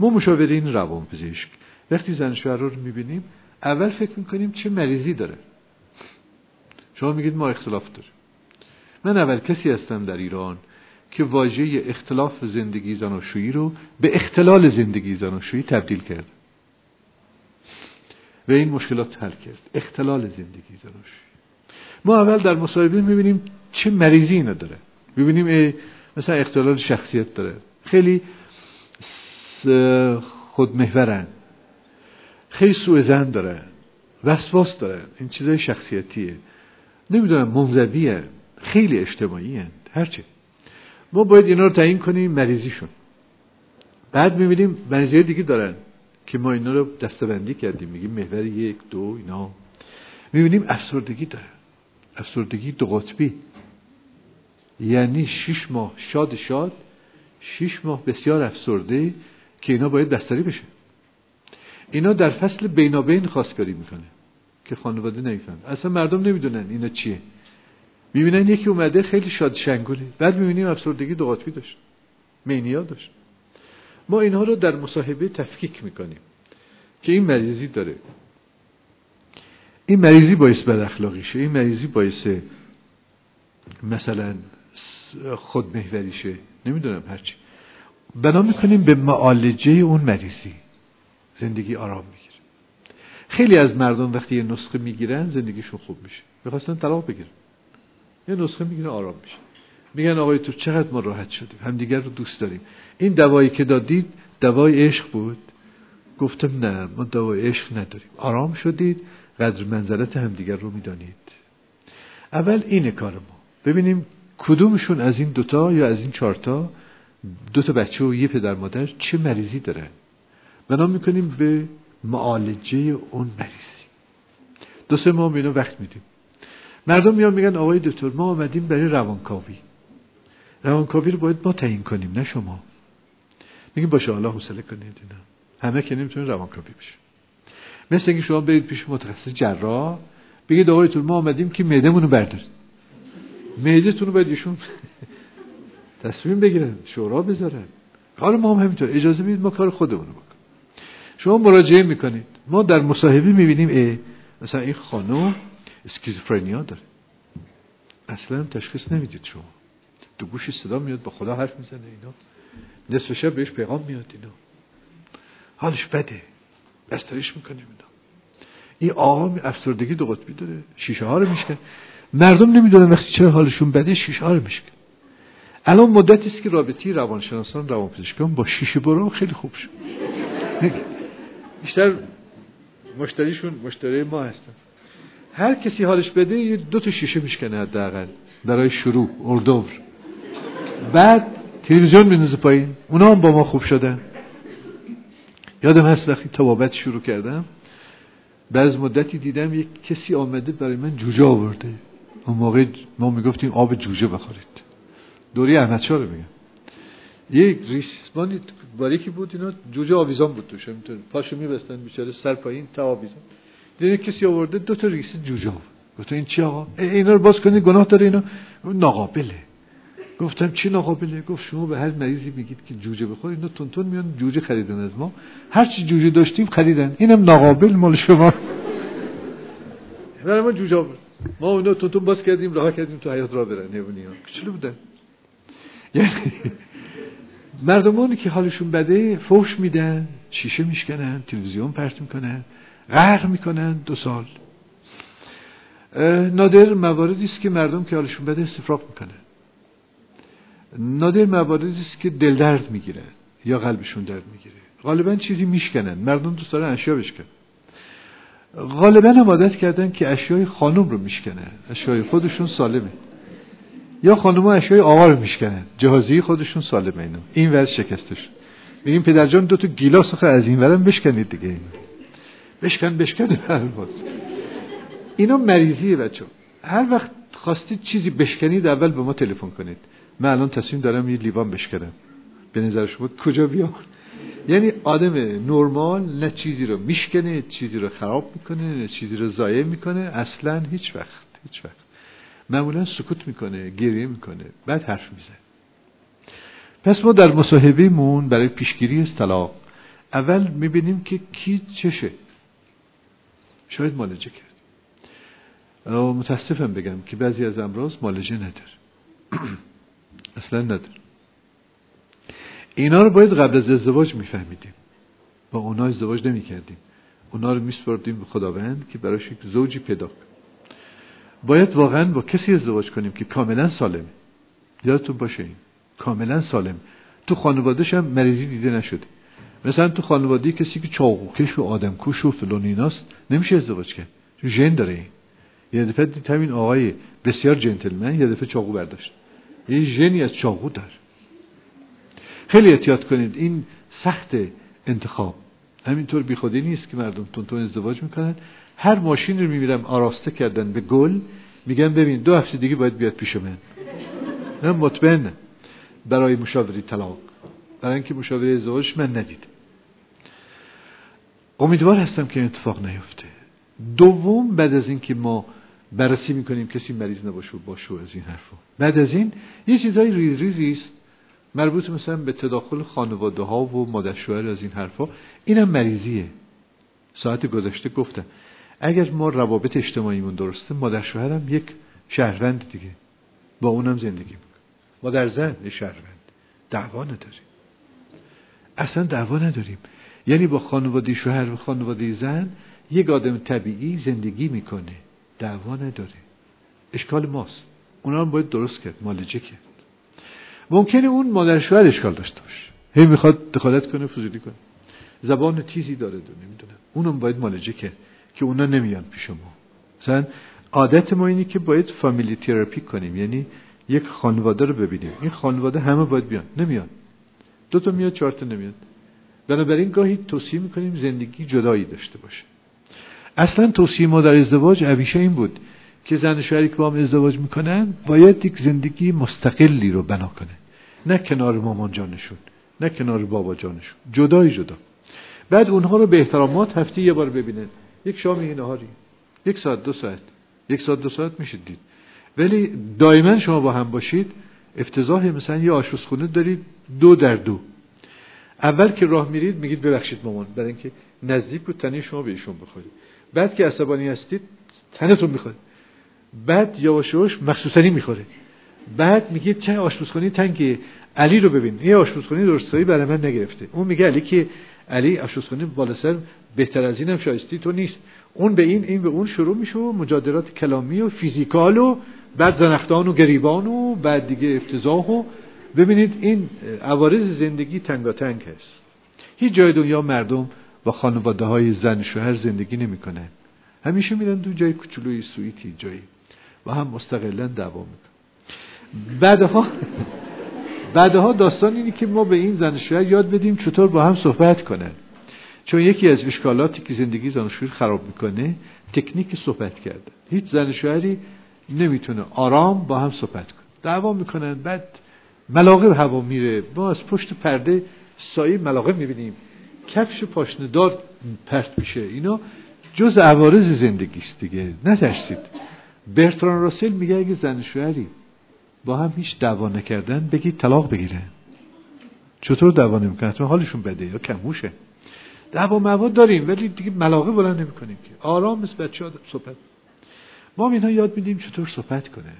Speaker 1: ما مشاورین روان پزشک وقتی زن شوهر رو می‌بینیم اول فکر می‌کنیم چه مریضی داره. شما میگید ما اختلاف داریم. من اول کسی هستم در ایران که واژه اختلاف زندگی زناشویی رو به اختلال زندگی زناشویی تبدیل کرد. و این مشکلات حل کرد. اختلال زندگی زناشویی ما اول در مصاحبه می‌بینیم چه مریضی اینا داره. می‌بینیم مثلا اختلال شخصیت داره. خیلی خودمحورن. خیلی سوء زن داره. وسواس داره. این چیزای شخصیتیه. نمی‌دونم منزوی خیلی اجتماعی هست هرچی. ما باید اینا رو تعیین کنیم مریضیشون. بعد می‌بینیم مریضی دیگه دارن که ما اینا رو دستبندی کردیم. میگیم محور یک دو اینا. می‌بینیم افسردگی داره. افسردگی دو قطبی. یعنی شش ماه شاد شاد. شش ماه بسیار افسرده که اینا باید بستری بشه. اینا در فصل بینابین خواستگاری می‌کنه که خانواده نمیفهم اصلا مردم نمی‌دونن اینا چیه. می‌بینن یکی اومده خیلی شاد شنگولی بعد می‌بینیم افسردگی دو قطبی داشت. مینیا داشت. ما اینها رو در مصاحبه تفکیک می‌کنیم که این مریضی داره. این مریضی باعث بد اخلاقیشه این مریضی باعث مثلا خودمهوریشه نمی‌دونم هرچی. بنا می‌کنیم به معالجه اون مریضی. زندگی آرام می‌گیره. خیلی از مردم وقتی یه نسخه می‌گیرن زندگیشون خوب میشه. می‌خواستن طلاق بگیرن. یه نسخه می‌گیره آرام میشه. میگن آقای تو چقدر ما راحت شدیم؟ همدیگر رو دوست داریم. این دوایی که دادید دوای عشق بود. گفتم نه ما دوای عشق نداریم. آرام شدید قدر منزلت همدیگر رو می‌دانید. اول اینه کار ما. ببینیم کدومشون از این دوتا یا از این چهارتا دو تا بچه و یه پدر مادر چه مریضی دارن؟ بنا می‌کنیم به معالجه اون مریضی. دو سه ماه اینو وقت میدیم. مردم میان میگن آقای دکتر ما آمدیم برای روانکاوی. روانکاوی رو باید ما تعیین کنیم نه شما. میگیم باشه الله حوصله کنید اینا همه که نمی‌تونه روانکاوی بشه. مثل اینکه شما برید پیش متخصص جراح بگید آقای دکتر ما آمدیم که معدهمون رو بردارید معدهتون رو باید ایشون (laughs) تصمیم بگیرن شورا بذارن. کار ما هم همینطور. اجازه بدید ما کار خودمون رو بکنیم. شما مراجعه می‌کنید. ما در مصاحبه می‌بینیم ای مثلا این خانم اسکیزوفرنیا داره. اصلا تشخیص نمی‌دید شما. تو گوش صدا میاد با خدا حرف می‌زنه اینا. نصف شب بهش پیغام میاد اینا. حالش بده. بستریش می‌کنیم اینا. این آقا افسردگی دو قطبی داره. شیشه ها رو میشکن. مردم نمی‌دونن وقتی چرا حالشون بده شیشه رو میشکن الان مدتی است که رابطی روانشناسان روانپزشکان با شیشه برو خیلی خوب شد. بیشتر مشتریشون مشتری ما هستن. هر کسی حالش بده یه دو تا شیشه میشکنه حداقل. برای شروع اردور بعد تلویزیون میندازه پایین. اونا هم با ما خوب شدن. یادم هست وقتی توابت شروع کردم. بعد مدتی دیدم یک کسی آمده برای من جوجه آورده. اون موقع ما می‌گفتیم آب جوجه بخورید. دوری احمد رو میگم یک ریسمانی باریکی بود اینا؟ جوجه آویزان بود توش همینطور. پاشو میبستن بیچاره سر پایین تا آویزان. دیدن کسی آورده؟ دو تا ریس جوجه آورد. گفتم این چی آقا؟ اینا رو باز کنید گناه داره اینا. ناقابله. گفتم چی ناقابله؟ گفت شما به هر مریضی میگید که جوجه بخور اینا تونتون میان جوجه خریدن از ما. هر چی جوجه داشتیم خریدن. اینم ناقابل مال شما. برای ما جوجه ما اونا تون باز کردیم راه کردیم تو حیات را برن حیوانی ها چلو بودن. یعنی (laughs) مردمانی که حالشون بده فوش میدن شیشه میشکنن تلویزیون پرت می‌کنن غرق می‌کنن دو سال. نادر مواردی است که مردم که حالشون بده استفراغ می‌کنن. نادر مواردی است که دل درد می‌گیرن یا قلبشون درد می‌گیره. غالبا چیزی میشکنن. مردم دوست دارن اشیا بشکنن. غالبا هم عادت کردن که اشیای خانم رو میشکنن اشیای خودشون سالمه. یا خانم ها اشیای آقا رو میشکنن جهازی خودشون سالمه اینا این وضع شکستش. میگیم پدرجان دو تا گیلاس از این ورم بشکنید دیگه اینا بشکن بشکن اینا مریضیه بچه هر وقت خواستید چیزی بشکنید اول به ما تلفن کنید. من الان تصمیم دارم یه لیوان بشکنم. به نظر شما کجا بیام؟ یعنی آدم نرمال نه چیزی رو میشکنه نه چیزی رو خراب می‌کنه نه چیزی رو ضایع می‌کنه. اصلا هیچ وقت هیچ وقت. معمولا سکوت می‌کنه گریه می‌کنه بعد حرف می‌زنه. پس ما در مصاحبه مون برای پیشگیری از طلاق اول می‌بینیم که کی چشه شاید مالجه کرد. متاسفم بگم که بعضی از امراض مالجه نداره. (clears throat) اصلا نداره. اینا رو باید قبل از ازدواج میفهمیدیم. با اونا ازدواج نمی کردیم اونا رو میسپردیم به خداوند که براش یک زوجی پیدا کنیم باید واقعا با کسی ازدواج کنیم که کاملا سالمه. یادتون باشه این. کاملا سالم تو خانوادهش هم مریضی دیده نشده. مثلا تو خانواده کسی که چاقوکش و آدمکوش و فلان ایناست نمیشه ازدواج کرد. چون ژن داره این. یه دفعه دید همین آقای بسیار جنتلمن یه دفعه چاقو برداشت. یه ژنی از چاقو دار خیلی احتیاط کنید. این سخت انتخاب. همینطور بیخودی نیست که مردم تون ازدواج می‌کنن. هر ماشین رو میمیرم آراسته کردن به گل. میگن ببین دو هفته دیگه باید بیاد پیش من. من مطمئنم. برای مشاوری طلاق. برای اینکه مشاوره ازدواج من ندید. امیدوار هستم که اتفاق نیفته. دوم بعد از اینکه ما بررسی می‌کنیم کسی مریض نباشه و باشه از این حرفا. بعد از این یه چیزای ریز ریزی است. مربوط مثلا به تداخل خانواده ها و مادر شوهر از این حرفا اینم مریضیه. ساعت گذشته گفتم اگر ما روابط اجتماعیمون درسته مادر شوهرم یک شهروند دیگه. با اونم زندگی می‌کنه. مادر زن شهروند. دعوا نداریم. اصلا دعوا نداریم. یعنی با خانواده شوهر و خانواده زن یک آدم طبیعی زندگی می‌کنه. دعوا نداره. اشکال ماست. اونا هم باید درست کرد. مالجه کرد. ممکنه اون مادر شوهر اشکال داشته باشه. هی می‌خواد دخالت کنه فضولی کنه. زبان تیزی داره دو نمی‌دونم اونم باید مالجه کرد که اونا نمیان پیش ما. مثلا عادت ما اینی که باید فامیلی تراپی کنیم. یعنی یک خانواده رو ببینیم. این خانواده همه باید بیان. نمیان. دو تا میاد چهار تا نمیاد. بنابراین گاهی توصیه می‌کنیم زندگی جدایی داشته باشه. اصلا توصیه ما در ازدواج همیشه این بود که زن شوهری که با هم ازدواج می‌کنن باید یک زندگی مستقلی رو بنا کنه. نه کنار مامان جانشون نه کنار بابا جانشون جدای جدا. بعد اونها رو به احترامات هفته یه بار ببینن. یک شام یه نهاری یک ساعت دو ساعت یک ساعت دو ساعت میشه دید. ولی دائما شما با هم باشید افتضاح مثلا یه آشپزخونه دارید دو در دو. اول که راه میرید میگید ببخشید مامان برای اینکه نزدیک بود تنی شما به ایشون بخورید. بعد که عصبانی هستید تنتون می‌خوره. بعد یواش یواش مخصوصنی می‌خوره. بعد میگید چه آشپزخونه تنگه علی رو ببین. یه آشپزخونه درستایی برای من نگرفته. اون میگه علی که علی آشپزخونه بالا سر بهتر از اینم شایستی تو نیست. اون به این این به اون شروع میشه و کلامی و فیزیکال و بعد زنختان و گریبان و بعد دیگه افتضاح و ببینید این عوارض زندگی تنگاتنگ هست. هیچ جای دنیا مردم با خانواده های زن شوهر زندگی نمی‌کنن. همیشه میرن دو جای کوچولوی سویتی جایی و هم مستقلا دعوا می‌کنن. بعدها بعدها داستان اینی که ما به این زن شوهر یاد بدیم چطور با هم صحبت کنن. چون یکی از اشکالاتی که زندگی زن شوهر خراب می‌کنه تکنیک صحبت کردن. هیچ زن شوهری نمی‌تونه آرام با هم صحبت کنه. دعوا می‌کنن بعد ملاقه هوا میره. ما از پشت پرده سایه ملاقه می‌بینیم. کفش پاشندار پرت میشه. اینا جز عوارض زندگی است دیگه. نترسید. برتران راسل میگه اگه زن شوهری با هم هیچ دعوا نکردن بگید طلاق بگیره. چطور دعوا نمی‌کنن حالشون بده یا کموشه. دعوا مواد داریم ولی دیگه ملاقه بلند نمی‌کنیم که. آرام مثل بچه صحبت. ما اینا یاد میدیم چطور صحبت کنه.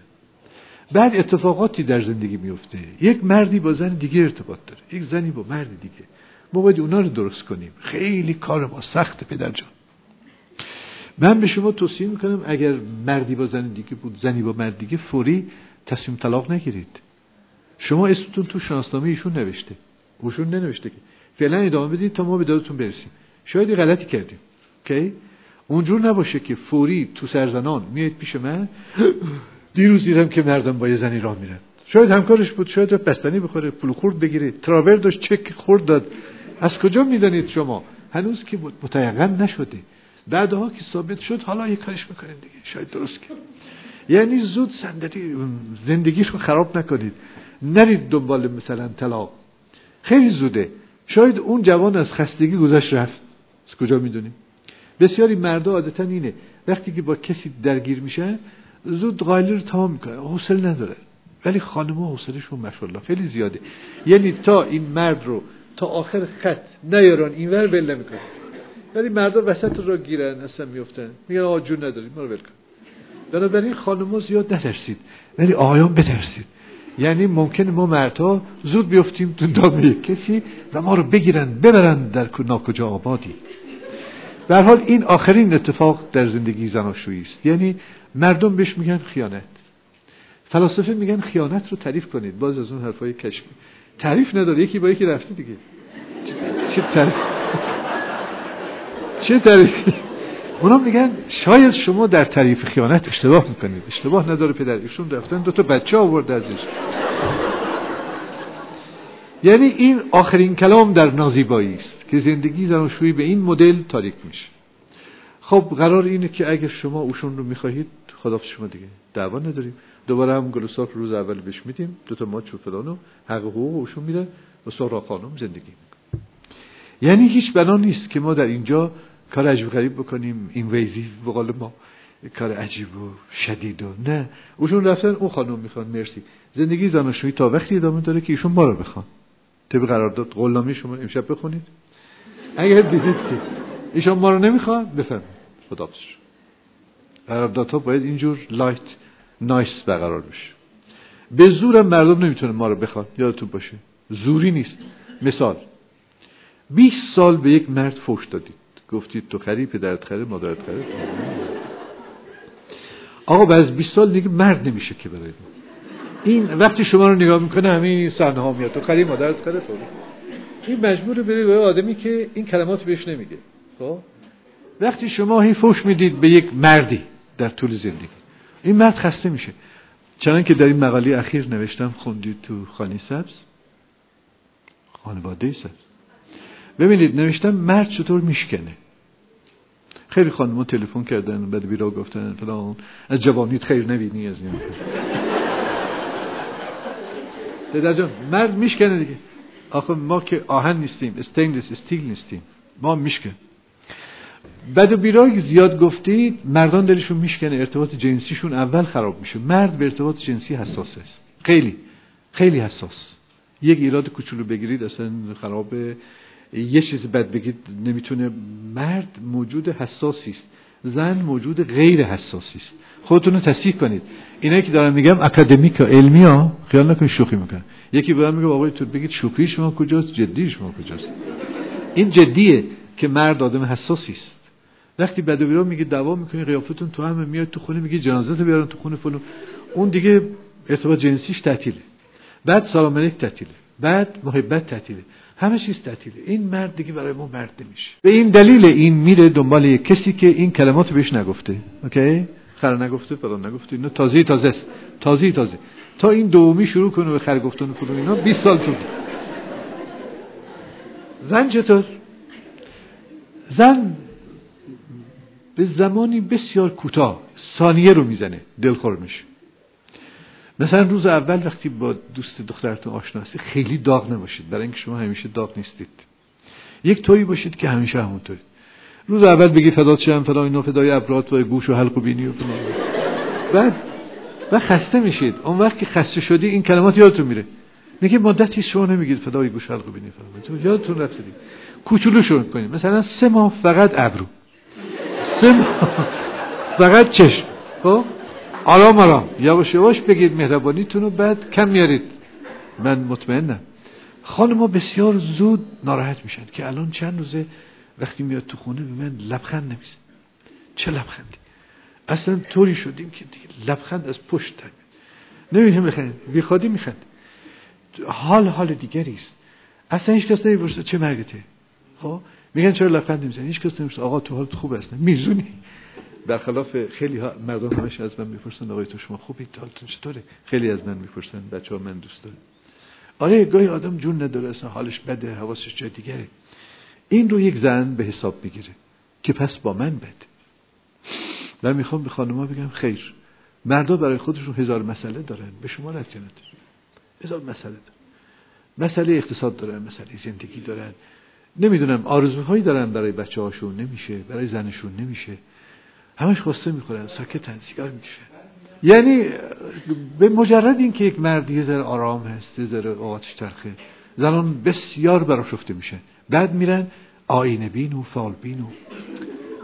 Speaker 1: بعد اتفاقاتی در زندگی میفته یک مردی با زن دیگه ارتباط داره. یک زنی با مرد دیگه. ما باید اونا رو درست کنیم. خیلی کار ما سخت پدر جان. من به شما توصیه می‌کنم اگر مردی با زن دیگه بود زنی با مرد دیگه فوری تصمیم طلاق نگیرید. شما اسمتون تو شناسنامه ایشون نوشته. اوشون ننوشته که فعلا ادامه بدید تا ما به دادتون برسیم. شاید غلطی کردیم. اوکی؟ اونجور نباشه که فوری تو سرزنان میاد پیش من. دیروز دیدم که مردم با یه زنی راه میرن. شاید همکارش بود شاید بستنی بخوره پول خورد بگیره تراور داشت چک خورد داد. از کجا می‌دانید شما؟ هنوز که متیقن نشده بعدها که ثابت شد حالا یه کارش می‌کنیم دیگه. شاید درست کنیم یعنی زود زندگی زندگیش رو خراب نکنید. نرید دنبال مثلا طلاق خیلی زوده. شاید اون جوان از خستگی گذشت رفت. از کجا می‌دونیم؟ بسیاری مردا عادتا اینه. وقتی که با کسی درگیر میشه زود قایلی رو تمام می‌کنه حوصله نداره. ولی خانم حوصلهشون ماشاءالله خیلی زیاده. یعنی تا این مرد رو تا آخر خط نیارن اینور ول نمی‌کنه ولی مردا وسط رو گیرن اصلا میفتن میگن آقا جون نداریم ما رو ول بنابراین خانم‌ها زیاد نترسید. ولی آقایان بترسید. یعنی ممکن ما مردها زود بیفتیم تو دامه کسی و ما رو بگیرن ببرن در ناکجا آبادی. در حال این آخرین اتفاق در زندگی زناشویی است. یعنی مردم بهش میگن خیانت. فلاسفه میگن خیانت رو تعریف کنید. باز از اون حرفای کشمی تعریف نداره. یکی با یکی رفته دیگه. چه تعریف چه تعریفی؟ اونا میگن شاید شما در تعریف خیانت اشتباه می‌کنید. اشتباه نداره پدر. ایشون رفتن دو تا بچه آورد ازش. یعنی این آخرین کلام در نازیبایی است که زندگی زناشویی به این مدل تاریک میشه. خب قرار اینه که اگر شما اوشون رو می‌خواهید خدافز شما دیگه دعوا نداریم. دوباره هم گلوساف روز اول بهش میدیم. دو تا ماچ و فلانو حق حقوق اوشون میره و سهرا خانم زندگی یعنی هیچ بنا نیست که ما در اینجا کار عجیب غریب بکنیم. این ویزی به قول ما کار عجیب و شدید و نه. اوشون رفتن اون خانم می‌خوان مرسی. زندگی زناشویی تا وقتی ادامه داره که ایشون ما رو بخوان. طبق قرارداد قولنامه شما امشب بخونید. اگر دیدید که ایشون ما رو نمی‌خوان بفرمایید. خدا قراردادها باید اینجور لایت نایس برقرار بشه. به زورم مردم نمی‌تونه ما رو بخوان. یادتون باشه. زوری نیست. مثال. 20 سال به یک مرد فوش دادید. گفتید تو خری پدرت خره مادرت خره؟ آقا بعد از 20 سال دیگه مرد نمیشه که برای این وقتی شما رو نگاه می‌کنه همین صحنه ها میاد. تو خری مادرت خره تو. این مجبور بره به آدمی که این کلمات بهش نمیگه. خب؟ وقتی شما هی فوش می‌دید به یک مردی در طول زندگی این مرد خسته میشه. چنان که در این مقاله اخیر نوشتم خوندید تو خانی سبز؟ خانواده سبز. ببینید نوشتم مرد چطور میشکنه. خیلی خانم تلفن کردن بعد بیرا گفتن فلان. از جوانیت خیر نبینی از این. پدر جان مرد میشکنه دیگه. آخه ما که آهن نیستیم استینلس استیل نیستیم. ما میشکن. بعد و بیرای زیاد گفتید مردان دلشون میشکنه ارتباط جنسیشون اول خراب میشه. مرد به ارتباط جنسی حساس است. خیلی خیلی حساس. یک ایراد کوچولو بگیرید اصلا خرابه یه چیز بد بگید نمی‌تونه مرد موجود حساسی است. زن موجود غیر حساسی است. خودتون رو تصحیح کنید. اینایی که دارم میگم اکادمیک و علمی ها خیال نکنید شوخی می‌کنن. یکی به میگه آقای تو بگید شوخی شما کجاست؟ جدی شما کجاست؟ این جدیه که مرد آدم حساسی است. وقتی بد و میگه دعوا می‌کنی قیافتون تو هم میاد تو خونه میگه جنازه بیارن تو خونه فلان. اون دیگه ارتباط جنسیش تعطیله. بعد سلام علیک تعطیله. بعد محبت تعطیله. همه چیز تعطیله. این مرد دیگه برای ما مرد نمیشه. به این دلیل این میره دنبال یک کسی که این کلمات بهش نگفته. اوکی؟ خر نگفته فلان نگفته. اینا تازه تازه است. تازه تازه. تا این دومی شروع کنه به خر گفتن فلان اینا 20 سال طول زن چطور؟ زن به زمانی بسیار کوتاه ثانیه رو می‌زنه دلخور میشه. مثلا روز اول وقتی با دوست دخترتون آشنا هستید خیلی داغ نباشید. برای اینکه شما همیشه داغ نیستید. یک تویی باشید که همیشه همونطورید. روز اول بگی فدات شم فلان اینا فدای ابرات و گوش و حلق و بینی و فلان. بعد و خسته میشید. اون وقت که خسته شدی این کلمات یادتون میره. میگه مدتی شما نمیگید فدای گوش حلق و بینی فلان. یادتون رفته کوچولو شروع کنید مثلا سه ماه فقط ابرو. سه ماه (laughs) فقط چشم. خب؟ آرام آرام. یواش یواش بگید مهربانیتون رو بعد کم میارید. من مطمئنم. خانم بسیار زود ناراحت میشن که الان چند روزه وقتی میاد تو خونه به من لبخند نمیزن چه لبخندی؟ اصلا طوری شدیم که دیگه لبخند از پشت نمی‌دونم بخند بی خودی میخند. حال حال دیگری است. اصلا هیچ کس نمی‌پرسه چه مرگته. خب؟ میگن چرا لبخند نمی‌زنی؟ هیچ کس نمی‌پرسه. آقا تو حالت خوب است میزونی برخلاف خیلی ها مردم همش از من می‌پرسن آقای تو شما خوبی؟ حالتون چطوره خیلی از من می‌پرسن بچه ها من دوست دارم. آره گاهی آدم جون نداره اصلا حالش بده حواسش جای دیگره. این رو یک زن به حساب بگیره که پس با من بده. من می‌خوام به خانوما بگم خیر. مردا برای خودشون هزار مسئله دارن به شما رد هزار مسئله دارن. مسئله اقتصاد دارن مسئله زندگی دارن. نمی‌دونم آرزوهایی دارن برای بچه هاشون نمیشه. برای زنشون نمیشه. همش خواسته می‌خورن ساکتن سیگار میشه یعنی به مجرد اینکه یک مرد یه ذره آرام هست یه ذره اوقاتش ترخه زنان بسیار براشفته میشن. بعد میرن آینه بین و فال بین و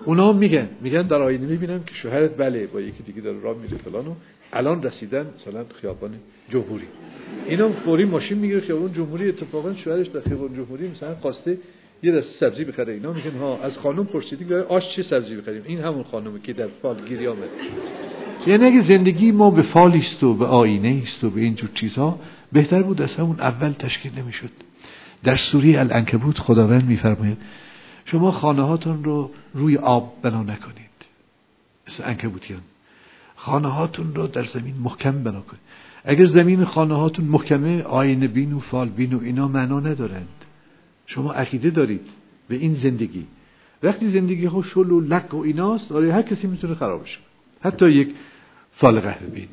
Speaker 1: اونا میگن میگن در آینه می‌بینم که شوهرت بله با یکی دیگه داره راه میره فلانو. الان رسیدن مثلا خیابان جمهوری. اینا فوری ماشین می‌گیره خیابان جمهوری اتفاقا شوهرش در خیابان جمهوری مثلا خواسته یه دست سبزی بخره اینا. میگن ها از خانم پرسیدیم آش چه سبزی بخریم؟ این همون خانومه که در فال گیری آمده یعنی اگه زندگی ما به فال است و به آینه است و به اینجور چیزها بهتر بود از همون اول تشکیل نمی‌شد. در سوری العنکبوت خداوند میفرماید شما خانه هاتون رو روی آب بنا نکنید. مثل انکبوتیان خانه هاتون رو در زمین محکم بنا کنید. اگر زمین خانه هاتون محکمه آینه بین و فال بین و اینا معنا ندارند شما عقیده دارید به این زندگی. وقتی زندگی ها شل و لک و ایناست آره هر کسی می‌تونه خرابش حتی یک فال قهوه بین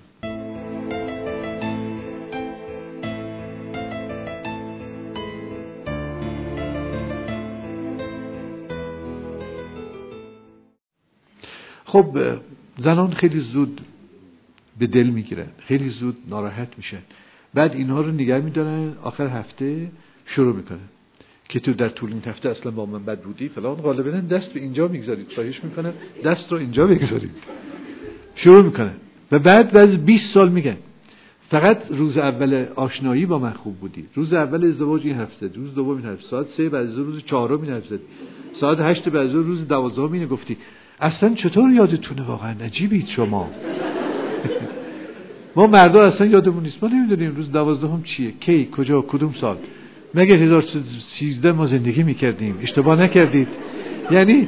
Speaker 1: خب زنان خیلی زود به دل می‌گیرن. خیلی زود ناراحت میشن. بعد اینها رو نگه میدارن. آخر هفته شروع می‌کنن. که تو در طول این هفته اصلا با من بد بودی فلان غالبا دست به اینجا می‌گذارید خواهش می‌کنن دست رو اینجا بگذارید. شروع می‌کنن و بعد بعد 20 سال میگن فقط روز اول آشنایی با من خوب بودی. روز اول ازدواج این هفته روز دوم این هفته ساعت سه بعد روز چهارم این هفته ساعت هشت بعد روز دوازدهم اینو گفتی. اصلا چطور یادتونه؟ واقعا عجیبید شما. (laughs) ما مردا اصلا یادمون نیست. ما نمی‌دونیم روز دوازدهم چیه کی کجا کدوم سال. مگه 1013 ما زندگی می‌کردیم؟ اشتباه نکردید. یعنی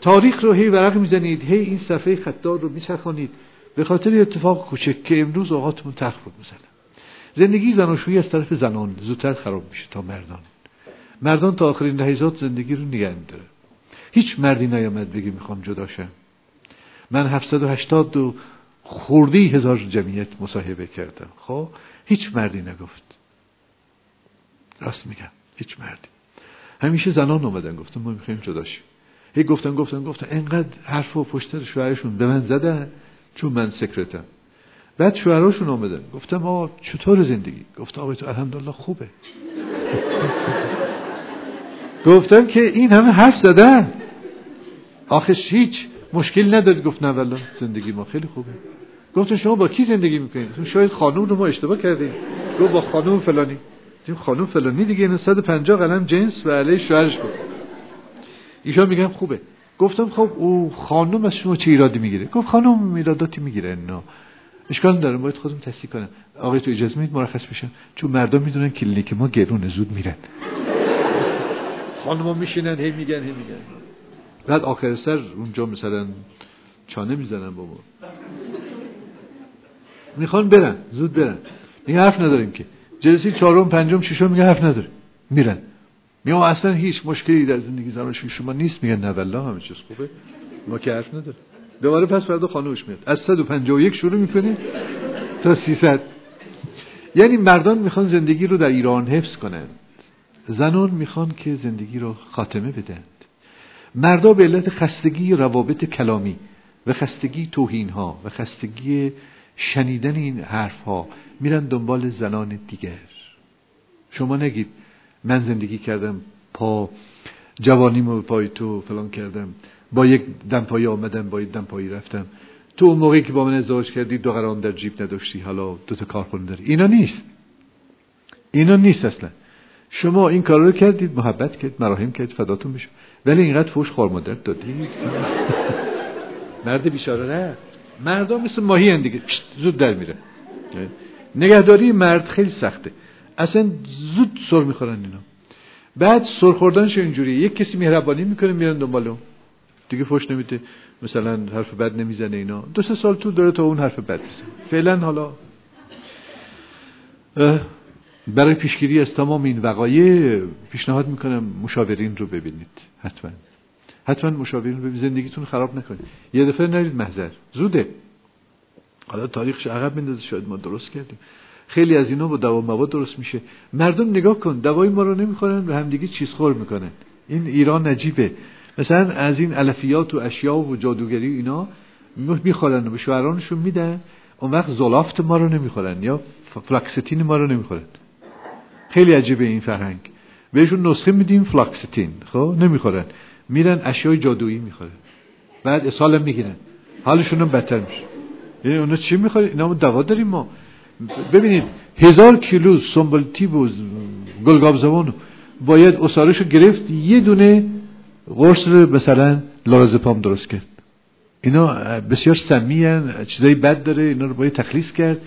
Speaker 1: تاریخ رو هی ورق می‌زنید هی این صفحه خطدار رو میچرخانید به خاطر اتفاق کوچک که امروز اوقاتمون بود مثلا. زندگی زناشویی از طرف زنان زودتر خراب میشه تا مردان. مردان تا آخرین لحظات زندگی رو نگه میداره. هیچ مردی نیامد بگی می‌خوام جدا شم. من 780 و خوردی هزار جمعیت مصاحبه کردم. خب هیچ مردی نگفت. راست میگم. هیچ مردی. همیشه زنان اومدن گفتم ما می‌خوایم جدا شیم. هی گفتن گفتن گفتن. انقدر حرف و پشتر شوهرشون به من زدن چون من سکرتم. بعد شوهراشون آمدن گفتم آقا چطور زندگی؟ گفت آقای تو الحمدلله خوبه. (laughs) گفتم که این همه حرف زدن. آخش هیچ مشکل نداری گفت نه والله زندگی ما خیلی خوبه. گفتم شما با کی زندگی می‌کنید شاید خانوم رو ما اشتباه کردیم. گفت با خانوم فلانی. تیم خانوم فلانی دیگه این 150 قلم جنس و علیه شوهرش بود. ایشان میگم خوبه. گفتم خب او خانوم از شما چه ایرادی می‌گیره؟ گفت خانوم ایراداتی می‌گیره نه. اشکال داره باید خودم تصدیق کنم. آقای تو اجازه می‌دید مرخص بشن چون مردم می‌دونن کلینیک ما گرون زود میرن. خانوما میشینن هی میگن هی میگن. بعد آخر سر اونجا مثلا چانه می‌زنن با ما. می‌خوان برن زود برن. این حرف نداریم که. جلسه چهارم پنجم ششم میگه حرف نداره. میرن. میگم اصلا هیچ مشکلی در زندگی زناشویی شما نیست. میگن نه والله همه چیز خوبه. ما که حرف نداره دوباره پس فردا خانوش میاد. از 151 شروع می‌کنه تا 300 یعنی مردان می‌خوان زندگی رو در ایران حفظ کنند. زنان می‌خوان که زندگی رو خاتمه بدن مردا به علت خستگی روابط کلامی و خستگی توهین ها و خستگی شنیدن این حرف ها میرن دنبال زنان دیگر. شما نگید من زندگی کردم پا جوانیمو به پای تو فلان کردم. با یک دمپایی آمدم با یک دمپایی رفتم. تو اون موقعی که با من ازدواج کردی دو قرام در جیب نداشتی. حالا دو تا کارخونه داری. اینا نیست. اینا نیست اصلا. شما این کار رو کردید محبت کرد مراهم کرد فداتون بشه. ولی اینقدر فوش خور مادر دادید (laughs) مرد بیچاره نه. مردم مثل ماهی دیگه. زود در میره. نگهداری مرد خیلی سخته. اصلا زود سر می‌خورن اینا بعد سر خوردنش اینجوریه. یک کسی مهربانی می‌کنه میرن دنبال اون. دیگه فوش نمیده. مثلا حرف بد نمی‌زنه اینا. دو سه سال تو داره تا اون حرف بد بزنه فعلا حالا برای پیشگیری از تمام این وقایع پیشنهاد می‌کنم مشاورین رو ببینید. حتما. حتما مشاورین رو ببینید. زندگیتون خراب نکنید. یه دفعه نرید محضر. زوده. حالا تاریخش عقب میندازه شاید ما درست کردیم. خیلی از اینا با دوا مواد درست میشه. مردم نگاه کن دوای ما رو نمی‌خورن و همدیگه چیز خور می‌کنن. این ایران نجیبه. مثلا از این علفیات و اشیا و جادوگری اینا می‌خورن و به شوهرانشون میدن. اون وقت زلافت ما رو نمی‌خورن یا فلاکستین ما رو نمی‌خورن. خیلی عجیبه این فرهنگ. بهشون نسخه میدیم فلاکستین. خب نمی‌خورن. میرن اشیای جادویی می‌خورن. بعد اصالم می‌گیرن. حالشون هم بدتر میشه. یعنی اونا چی می‌خواد اینا دوا داریم ما. ببینید هزار کیلو سنبلتی و گلگاب زبان باید اصارشو گرفت یه دونه قرص رو مثلا لارزپام درست کرد. اینا بسیار سمی هن. چیزایی بد داره اینا رو باید تخلیص کرد.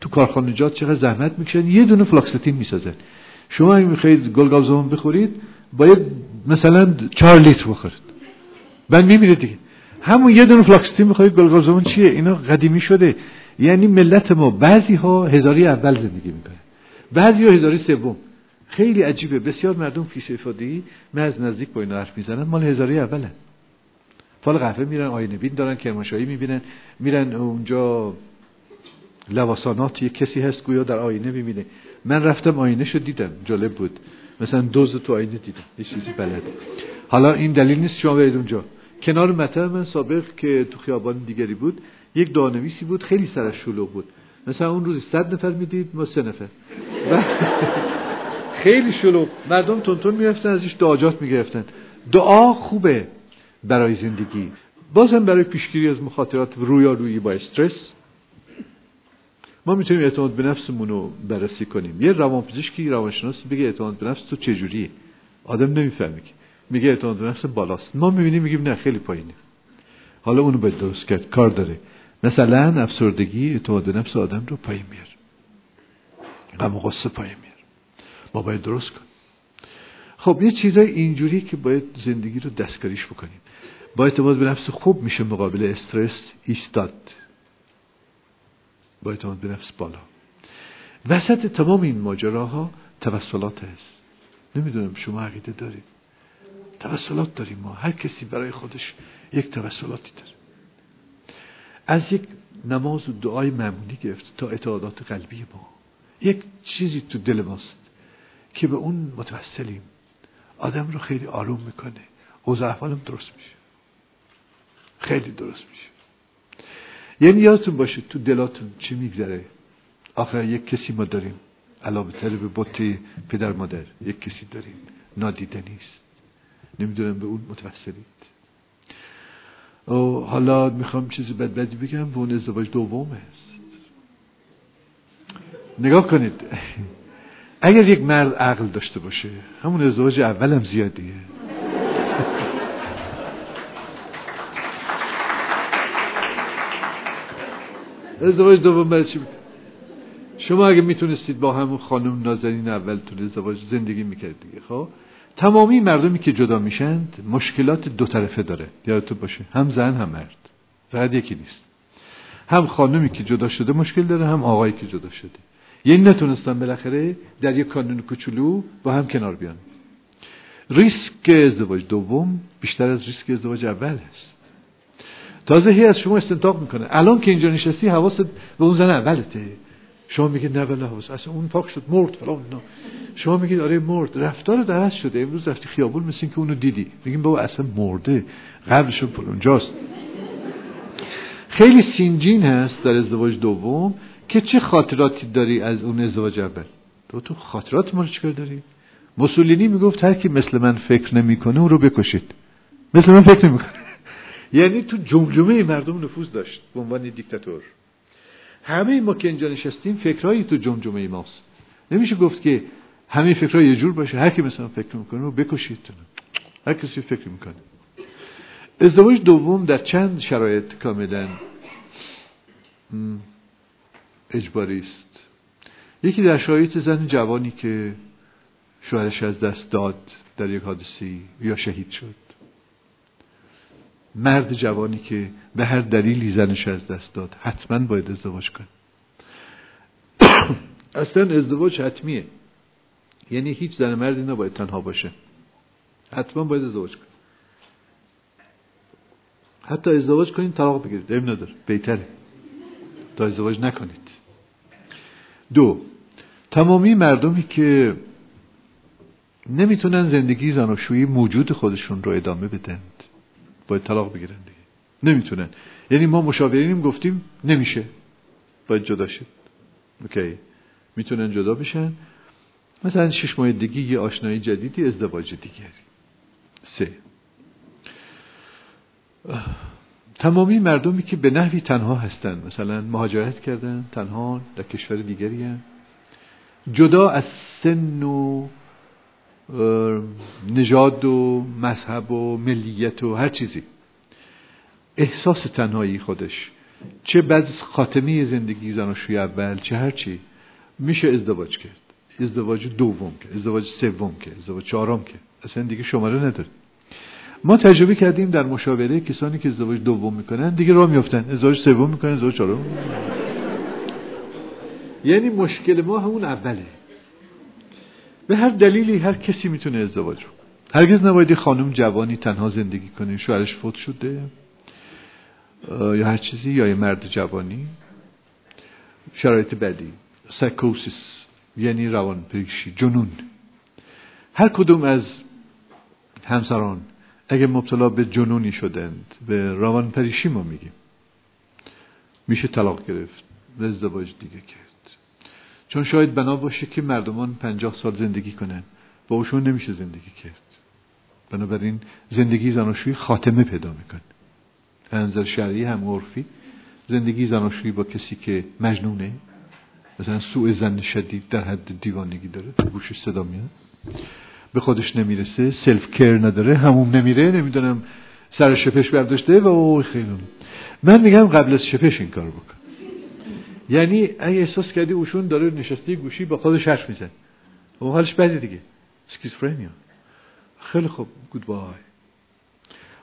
Speaker 1: تو کارخانجات چقدر زحمت می‌کشن یه دونه فلاکستین می‌سازن. شما اگه می‌خواید گلگاب زبان بخورید باید مثلا چهار لیتر بخورید. بعد میمیره دیگه. همون یه دونه فلاکستین می‌خواید گلگاب زبان چیه؟ اینا قدیمی شده. یعنی ملت ما بعضی ها هزاری اول زندگی می‌کنه. بعضی ها هزاری سوم. خیلی عجیبه. بسیار مردم فیش افادی من از نزدیک با اینا حرف می‌زنن. مال هزاری اوله فال قهوه میرن آینه بین دارن کرماشایی می‌بینن. میرن اونجا لواسانات یه کسی هست گویا در آینه می‌بینه. من رفتم آینه شو دیدم. جالب بود. مثلا دوز تو آینه دیدم. یه چیزی بلده حالا این دلیل نیست شما برید اونجا. کنار مطب من سابق که تو خیابان دیگری بود یک دانویسی بود خیلی سرش شلوغ بود. مثلا اون روز صد نفر می‌دید ما سه نفر. (laughs) خیلی شلوغ. مردم تونتون می‌رفتن ازش دعاجات می‌گرفتن. دعا خوبه برای زندگی. بازم برای پیشگیری از مخاطرات رویارویی با استرس. ما می‌تونیم اعتماد به نفسمون رو بررسی کنیم. یه روانپزشکی روانشناسی بگه اعتماد به نفس تو چجوریه؟ آدم نمی‌فهمه که. میگه اعتماد به نفس بالاست. ما می‌بینیم میگیم نه خیلی پایینه. حالا اونو باید درست کرد. کار داره. مثلا افسردگی اعتماد به نفس آدم رو پایین میاره. غم و غصه پایین میاره. ما باید درست کنیم. خب یه چیزای اینجوری که باید زندگی رو دستکاریش بکنیم. با اعتماد به نفس خوب میشه مقابل استرس ایستاد. با اعتماد به نفس بالا. وسط تمام این ماجراها توسلات هست. نمی‌دونم شما عقیده دارید؟ توسلات داریم ما. هر کسی برای خودش یک توسلاتی داره. از یک نماز و دعای معمولی گرفت تا اعتقادات قلبی ما. یک چیزی تو دل ماست که به اون متوسلیم. آدم رو خیلی آروم می‌کنه. اوضاع احوالم درست میشه. خیلی درست میشه. یعنی یادتون باشه تو دلاتون چی میگذره؟ آخر یک کسی ما داریم. علاوه تر به بطه پدر مادر یک کسی داریم. نادیده نیست. نمی‌دونم به اون متوسلید. و حالا می‌خوام چیزی بد بدی بگم و اون ازدواج دوم هست نگاه کنید. (laughs) اگر یک مرد عقل داشته باشه همون ازدواج اولم زیادیه. (laughs) ازدواج دوم چی؟ شما اگه می‌تونستید با همون خانم نازنین اولتون ازدواج زندگی می‌کرد دیگه خب؟ تمامی مردمی که جدا میشند مشکلات دو طرفه داره. یادتون باشه هم زن هم مرد. فقط یکی نیست. هم خانمی که جدا شده مشکل داره هم آقایی که جدا شده. یعنی نتونستن بالاخره در یک کانون کوچولو با هم کنار بیان. ریسک ازدواج دوم بیشتر از ریسک ازدواج اول است. تازه هی از شما استنتاق می‌کنه. الان که اینجا نشستی حواست به اون زن اولته. شما میگید نه بله حواس اصلا اون پاک شد مرد فلان نه شما میگید آره مرد. رفتار درست شده. امروز رفتی خیابون مثل که اونو دیدی. میگیم بابا اصلا مرده. قبلشون پر اونجاست. خیلی سینجین هست در ازدواج دوم که چه خاطراتی داری از اون ازدواج اول؟ تو تو خاطرات ما رو چیکار داری؟ موسولینی می‌گفت هر کی مثل من فکر نمی‌کنه اون رو بکشید. مثل من فکر نمی‌کنه. یعنی تو جمجمه مردم نفوذ داشت به عنوان دیکتاتور. همه ما که اینجا نشستیم فکرهایی تو جمجمه ماست. نمیشه گفت که همه فکرها یه جور باشه. هر کی مثلا فکر می‌کنه رو بکشید هر کسی فکر می‌کنه. ازدواج دوم در چند شرایط کاملا اجباری است. یکی در شرایط زن جوانی که شوهرش از دست داد در یک حادثی یا شهید شد. مرد جوانی که به هر دلیلی زنش از دست داد حتما باید ازدواج کنه. (coughs) اصلا ازدواج حتمیه. یعنی هیچ زن مردی نباید تنها باشه. حتما باید ازدواج کنه. حتی ازدواج کنید طلاق بگیرید. ام نداره. بهتره. تا ازدواج نکنید. دو تمامی مردمی که نمی‌تونن زندگی زناشویی موجود خودشون رو ادامه بدند باید طلاق بگیرن دیگه. نمی‌تونن. یعنی ما مشاورینیم گفتیم نمیشه. باید جدا شد. اوکی. می‌تونن جدا بشن. مثلا شش ماه دیگه یه آشنایی جدیدی ازدواج دیگری. سه. تمامی مردمی که به نحوی تنها هستند مثلا مهاجرت کردن تنها در کشور دیگری هستن. جدا از سن و نژاد و مذهب و ملیت و هر چیزی. احساس تنهایی خودش. چه بعد خاتمه زندگی زناشوی اول چه هر چی. میشه ازدواج کرد. ازدواج دوم که ازدواج سوم که ازدواج چهارم که. اصلا دیگه شماره نداره. ما تجربه کردیم در مشاوره کسانی که ازدواج دوم می‌کنن دیگه راه میفتن ازدواج سوم می‌کنن ازدواج چهارم. یعنی مشکل ما همون اوله. به هر دلیلی هر کسی می‌تونه ازدواج رو هرگز نباید خانم جوانی تنها زندگی کنه شوهرش فوت شده یا هر چیزی یا یه مرد جوانی. شرایط بدی سایکوسیس یعنی روان پریشی جنون. هر کدوم از همسران اگه مبتلا به جنونی شدند به روان پریشی ما میگیم. میشه طلاق گرفت ازدواج دیگه کرد. چون شاید بنا باشه که مردمان پنجاه سال زندگی کنن. با اوشون نمیشه زندگی کرد. بنابراین زندگی زناشویی خاتمه پیدا می‌کنه انظر شرعی هم عرفی زندگی زناشویی با کسی که مجنونه مثلا سوء زن شدید در حد دیوانگی داره تو گوشش صدا میاد. به خودش نمی‌رسه سلف کر نداره همون نمیره نمی‌دونم سر شپش برداشته و او خیلی. من میگم قبل از شپش این کار بکن. یعنی اگه احساس کردی اوشون داره نشسته گوشی با خودش حرف میزن و حالش بدی دیگه. سکیزفرنیا خیلی خوب. گود بای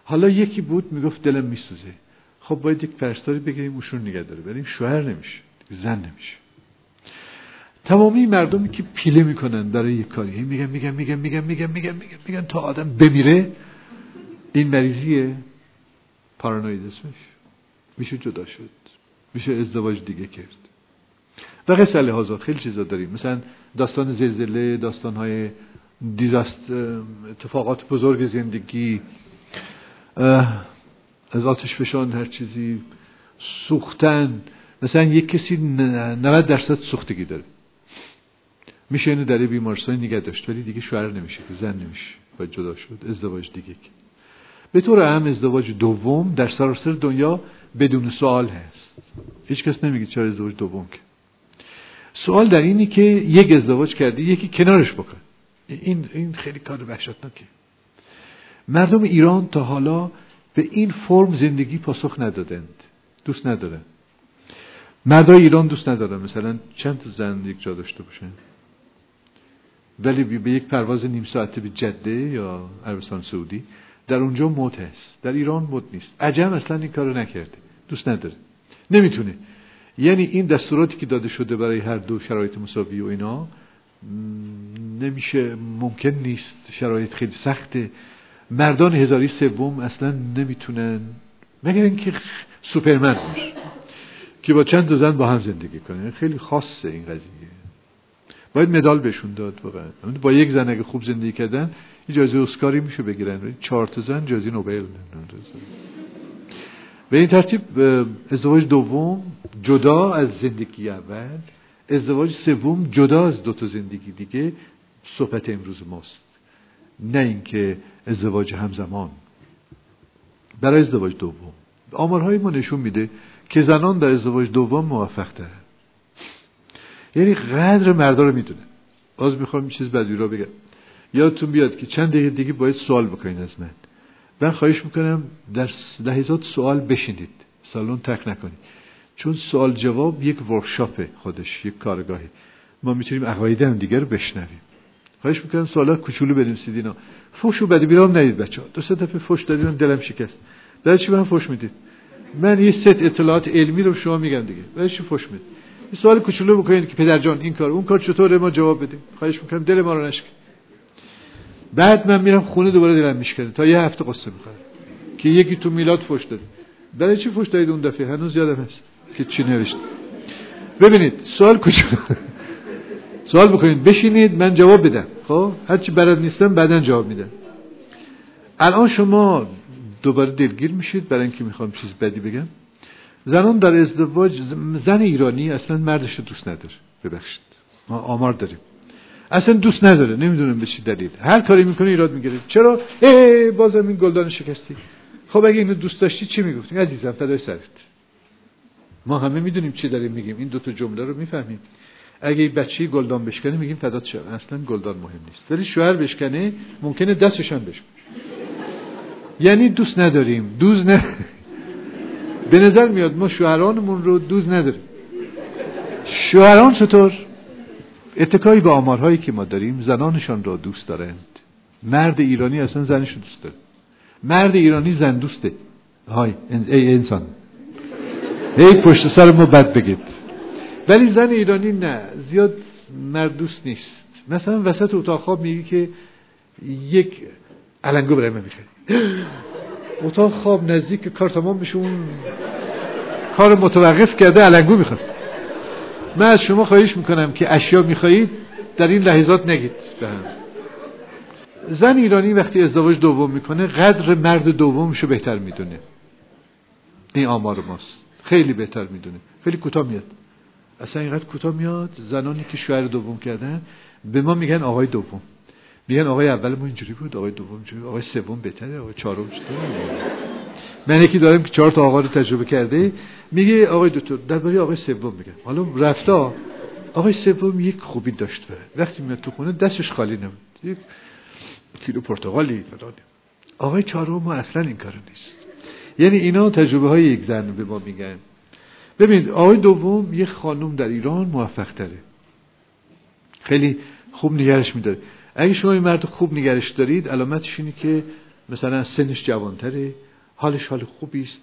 Speaker 1: حالا یکی بود می‌گفت دلم میسوزه. خب باید یک پرستاری بگیریم اوشون نگه داره. بریم شوهر نمیشه. زن نمیشه. تمامی مردمی که پیله می‌کنن برای یک کاری. میگن میگن میگن میگن میگن میگن میگن میگن تا آدم بمیره. این مریضیه. پارانوید اسمش. میشه جدا شد. میشه ازدواج دیگه کرد. و قصه لحاظا خیلی چیزا داریم. مثلا داستان زلزله داستان های دیزاست اتفاقات بزرگ زندگی از آتش فشان هر چیزی سوختن. مثلا یک کسی 90 درصد سوختگی داره. میشه اینو در بیمارستان نگه داشت ولی دیگه شوهر نمیشه زن نمیشه باید جدا شد. ازدواج دیگه به طور اهم ازدواج دوم در سراسر دنیا بدون سوال هست. هیچ کس نمیگه چرا ازدواج دوم که سوال در اینی که یک ازدواج کردی یکی کنارش بکن. این این خیلی کار وحشتناکه. مردم ایران تا حالا به این فرم زندگی پاسخ ندادند. دوست ندارن. مردای ایران دوست ندارن. مثلا چند زن یک جا داشته باشن؟ ولی به یک پرواز نیم ساعته به جده یا عربستان سعودی در اونجا موت هست. در ایران موت نیست. عجم اصلا این کارو نکرده. دوست نداره. نمی‌تونه. یعنی این دستوراتی که داده شده برای هر دو شرایط مساوی و اینا نمیشه ممکن نیست. شرایط خیلی سخته. مردان هزاری سوم اصلا نمی‌تونن. مگر اینکه سوپرمن که با چند زن با هم زندگی کنه خیلی خاصه این قضیه. باید مدال بهشون داد واقعا. با یک زن اگه خوب زندگی کردن اجازه اسکاری میشه بگیرن. چهار تا زن جایزه نوبل. به این ترتیب ازدواج دوم جدا از زندگی اول ازدواج سوم جدا از دو تا زندگی دیگه صحبت امروز ماست. نه اینکه ازدواج همزمان. برای ازدواج دوم. آمارهای ما نشون میده که زنان در ازدواج دوم موفق تره یعنی قدر مردا رو می‌دونه. باز می‌خوام چیز بدی رو بگم. یادتون بیاد که چند دقیقه دیگه باید سوال بکنید از من. من خواهش می‌کنم در لحظات سوال بشینید سالن تک نکنید. چون سوال جواب یک ورکشاپه خودش یک کارگاهی. ما می‌تونیم عقاید هم دیگر بشنویم. خواهش می‌کنم سوالات کوچولو بنویسید اینا. فوش و بدی بیرام ندید بچه دو سه دفعه فوش دادید دلم شکست. برای چی من فوش می‌دید؟ من یه ست اطلاعات علمی رو شما میگم دیگه. برای چی فوش می‌دید؟ سوال کوچولو بکنید که پدر جان این کار اون کار چطوره؟ ما جواب بدیم. خواهش می‌کنم دل ما رو نشکن. بعد من میرم خونه دوباره دلم میشکنه تا یه هفته قصه می‌خوام. که یکی تو میلاد فوش داد برای چی فوش دادید اون دفعه؟ هنوز یادم هست که چی نوشت ببینید سوال کوچولو (laughs) سوال بکنید. بشینید من جواب بدم. خب؟ هرچی برات نیستم بعدا جواب میدم. الان شما دوباره دلگیر میشید برای اینکه می‌خوام چیز بدی بگم. زنان در ازدواج زن ایرانی اصلا مردش رو دوست نداره. ببخشید. ما آمار داریم. اصلا دوست نداره نمی‌دونم به چی دلیل. هر کاری می‌کنه ایراد می‌گیره. چرا؟ ای بازم این گلدان شکستی. خب اگه اینو دوست داشتی چی می‌گفتی؟ عزیزم فدای سرت. ما همه می‌دونیم چی داریم میگیم. این دو تا جمله رو می‌فهمیم. اگه بچه گلدان بشکنه میگیم فدات شد اصلا گلدان مهم نیست. ولی شوهر بشکنه ممکنه دستشان بشکنه. یعنی دوست نداریم. دوز نه (laughs) به نظر میاد ما شوهرانمون رو دوز نداریم. شوهران چطور؟ اتکایی به آمارهایی که ما داریم زنانشان را دوست دارند. مرد ایرانی اصلا زنش رو دوست داره. مرد ایرانی زن دوسته های ای انسان. ای پشت سر ما بد بگید. ولی زن ایرانی نه زیاد مرد دوست نیست. مثلا وسط اتاق خواب میگی که یک علنگو برای من (gasps) اتاق خواب نزدیک کار تمام بشه اون کار متوقف کرده علنگو می‌خواد. من از شما خواهش می‌کنم که اشیا می‌خواهید در این لحظات نگید. به زن ایرانی وقتی ازدواج دوم می‌کنه قدر مرد دومشو بهتر می‌دونه. این آمار ماست. خیلی بهتر می‌دونه. خیلی کوتاه میاد. اصلا اینقدر کوتاه میاد زنانی که شوهر دوم کردن به ما میگن آقای دوم. میگن آقای اول ما اینجوری بود آقای دوم اینجوری آقای سوم بهتره آقای چهارم چطوره من یکی دارم که چهار تا آقا رو تجربه کرده. میگه آقای دکتر درباره آقای سوم میگه. حالا رفتا آقای سوم یک خوبی داشت. وقتی میاد تو خونه دستش خالی نمید. یک کیلو پرتغالی آقای چهارم ما اصلا این کارو نیست. یعنی اینا تجربه های یک زن به ما میگن. ببینید آقای دوم یک خانم در ایران موفق تره. خیلی خوب نگرش میداره. اگه شما این مرد خوب نگرش دارید علامتش اینه که مثلا سنش جوانتره حالش حال خوبی است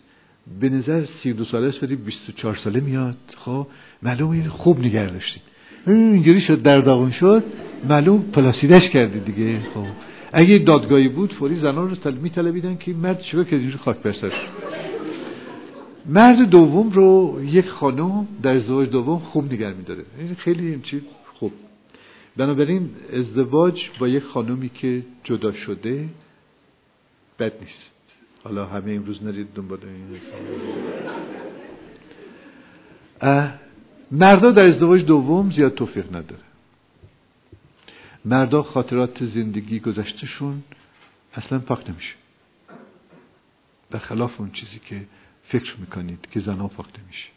Speaker 1: به نظر سی دو ساله است ولی 24 ساله میاد. خب معلوم این خوب نگه داشتید. اینجوری شد در داغون شد. معلوم پلاسیدش کردید دیگه. خب اگه دادگاهی بود فوری زنان رو میطلبیدن که مرد چه که اینجوری خاک برسر مرد دوم رو یک خانم در ازدواج دوم خوب نگر میداره. این خیلی این چیز خوب. بنابراین ازدواج با یک خانمی که جدا شده بد نیست. حالا همه امروز نرید دنبال این مردا در ازدواج دوم زیاد توفیق نداره. مردا خاطرات زندگی گذشتهشون اصلا پاک نمیشه. خلاف اون چیزی که فکر می‌کنید که زنها پاک نمیشه.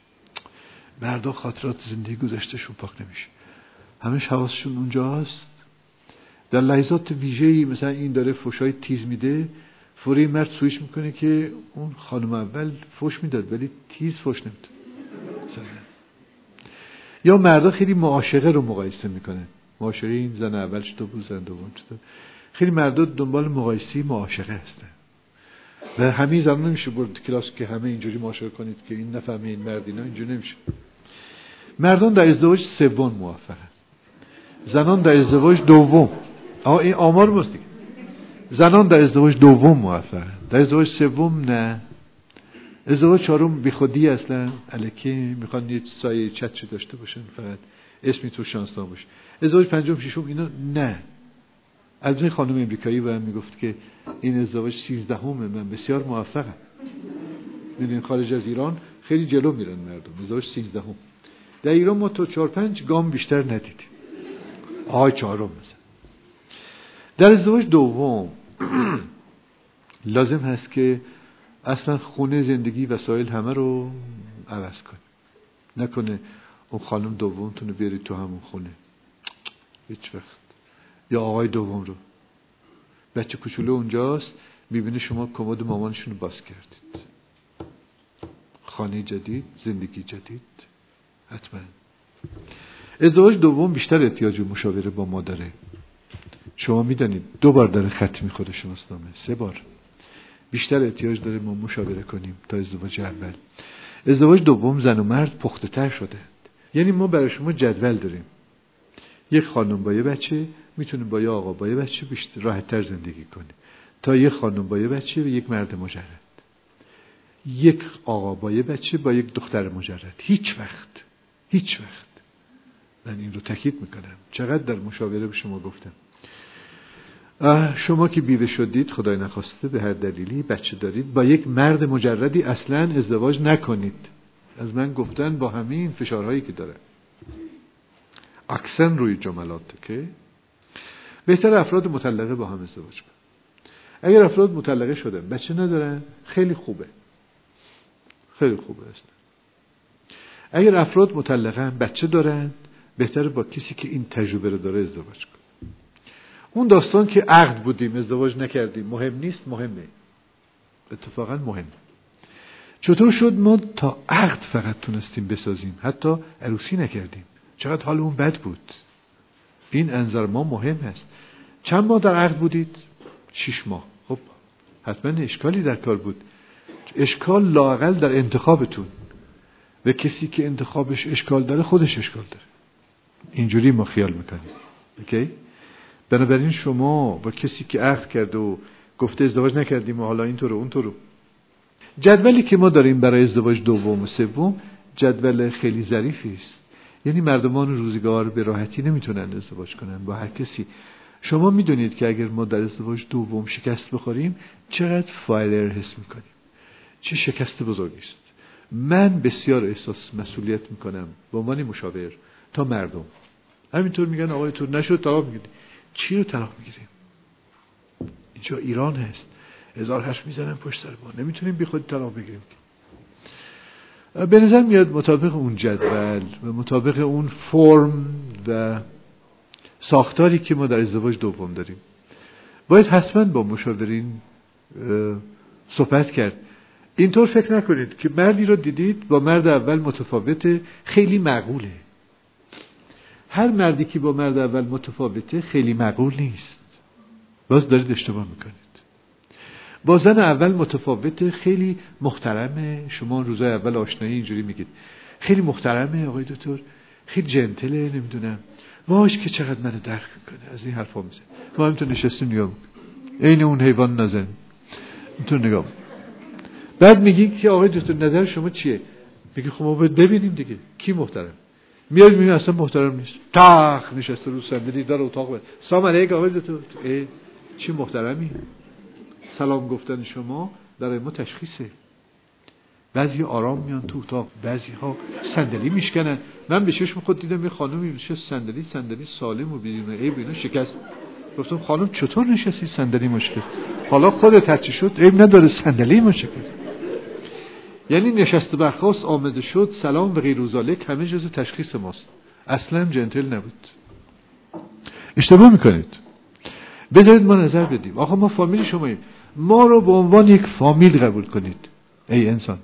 Speaker 1: مردا خاطرات زندگی گذشتهشون پاک نمیشه. همش حواسشون اونجاست. در لحظات ویژه‌ای مثلا این داره فوشای تیز میده فوری مرد سویش می‌کنه که اون خانم اول فوش می‌داد ولی تیز فوش نمی‌داد. یا مردا خیلی معاشقه رو مقایسه می‌کنه. معاشقه این زن اول چطور بود زن دوم چطور. خیلی مردا دنبال مقایسه معاشقه هستن. و همین زمان نمیشه برد کلاس که همه اینجوری معاشقه کنید که این نفهمه این مرد اینا اینجوری نمیشه. مردان در ازدواج سوم موفقه زنان در ازدواج دوم. آه این آمار ماست زنان در ازدواج دوم موفقه در ازدواج سوم نه. ازدواج چهارم بی خودی اصلا. الکی می‌خوان یه سایه چتری داشته باشن فقط. اسمی تو شانس باشه. ازدواج پنجم ششم اینا نه. از این خانم امریکایی به من می‌گفت که این ازدواج سیزدهمه من بسیار موفقم می‌دونین خارج از ایران خیلی جلو میرن مردم. ازدواج سیزدهم. در ایران ما تو چهار پنج گام بیشتر ندیدیم. آهای چهارم مثلا. در ازدواج دوم (clears throat) لازم هست که اصلا خونه زندگی وسایل همه رو عوض کنه. نکنه اون خانم دومتون رو بیارید تو همون خونه. هیچ وقت. یا آقای دوم رو. بچه کوچولو اونجاست می‌بینه شما کمد مامانشون رو باز کردید. خانه جدید زندگی جدید. حتما. ازدواج دوم بیشتر احتیاج مشاوره با مادره. شما می‌دانید دو بار داره خط می‌خوره شناسنامه سه بار. بیشتر احتیاج داره ما مشاوره کنیم تا ازدواج اول. ازدواج دوم زن و مرد پخته تر شده. یعنی ما برای شما جدول داریم. یک خانم با یه بچه می‌تونه با یه آقا با یه بچه بیشتر راحت تر زندگی کنه تا یک خانم با یه بچه و یک مرد مجرد. یک آقا با یه بچه با یک دختر مجرد. هیچ وقت. هیچ وقت. من این رو تاکید می‌کنم. چقدر در مشاوره به شما گفتم. شما که بیوه شدید خدای نخواسته به هر دلیلی بچه دارید با یک مرد مجردی اصلا ازدواج نکنید. از من گفتن با همین فشارهایی که داره. اکسن روی جملات که بهتر افراد مطلقه با هم ازدواج کن اگر افراد مطلقه شدن بچه ندارن خیلی خوبه. خیلی خوبه است اگر افراد مطلقه بچه دارن بهتر با کسی که این تجربه رو داره ازدواج کن اون داستان که عقد بودیم ازدواج نکردیم مهم نیست مهمه. اتفاقا مهم چطور شد ما تا عقد فقط تونستیم بسازیم؟ حتی عروسی نکردیم. چقدر حال اون بد بود. این انظر ما مهم هست چند ماه در عقد بودید؟ شیش ماه. خب حتما اشکالی در کار بود. اشکال لاقل در انتخابتون. و کسی که انتخابش اشکال داره خودش اشکال داره. اینجوری ما خیال می‌کنیم. اوکی؟ بنابراین شما با کسی که عقد کرده و گفته ازدواج نکردیم و حالا اینطور و اونطور جدولی که ما داریم برای ازدواج دوم و سوم جدول خیلی ظریفی است. یعنی مردمان روزگار به راحتی نمی‌تونن ازدواج کنن با هر کسی. شما می‌دونید که اگر ما در ازدواج دوم شکست بخوریم چقدر فایلر حس می‌کنیم. چه شکست بزرگی است. من بسیار احساس مسئولیت می‌کنم به عنوان مشاور تا مردم. همینطور میگن آقای تو نشد طلاق می‌گیری چی رو طلاق می‌گیریم؟ اینجا ایران هست. هزار حرف می‌زنن پشت سر ما. نمی‌تونیم بی خود طلاق بگیریم. به نظر میاد مطابق اون جدول و مطابق اون فرم و ساختاری که ما در ازدواج دوم داریم باید حتما با مشاورین صحبت کرد. اینطور فکر نکنید که مردی رو دیدید با مرد اول متفاوته خیلی معقوله. هر مردی که با مرد اول متفاوته خیلی معقول نیست. باز دارید اشتباه می‌کنید. با زن اول متفاوته خیلی محترمه. شما روزای اول آشنایی اینجوری میگید. خیلی محترمه آقای دکتر. خیلی جنتله نمی‌دونم. واش که چقدر منو درک می‌کنه. از این حرفا میزه ما همینطور نشستیم نگاه عین اون حیوان نازن اینطور نگاه بعد میگی که آقای دکتر نظر شما چیه؟ میگه خب ما ببینیم دیگه. کی محترم میاد می‌بینی اصلا محترم نیست. تاخ نشسته رو صندلی داره اتاق بده سلام علیکم آقای دکتر. چی محترمی؟ سلام گفتن شما برای ما تشخیصه. بعضی آرام میان تو اتاق بعضی ها صندلی میشکنن. من به چشم خود دیدم یه خانمی میشه صندلی صندلی سالم و بدون عیب اینا شکست. گفتم خانم چطور نشستی صندلی مشکل حالا خودت هرچی شد عیب نداره صندلی ما یعنی نشست برخواست آمده شد سلام و غیر همه جز تشخیص ماست. اصلا جنتل نبود. اشتباه می‌کنید. بذارید ما نظر بدیم. آقا ما فامیل شماییم ما رو به عنوان یک فامیل قبول کنید ای انسان.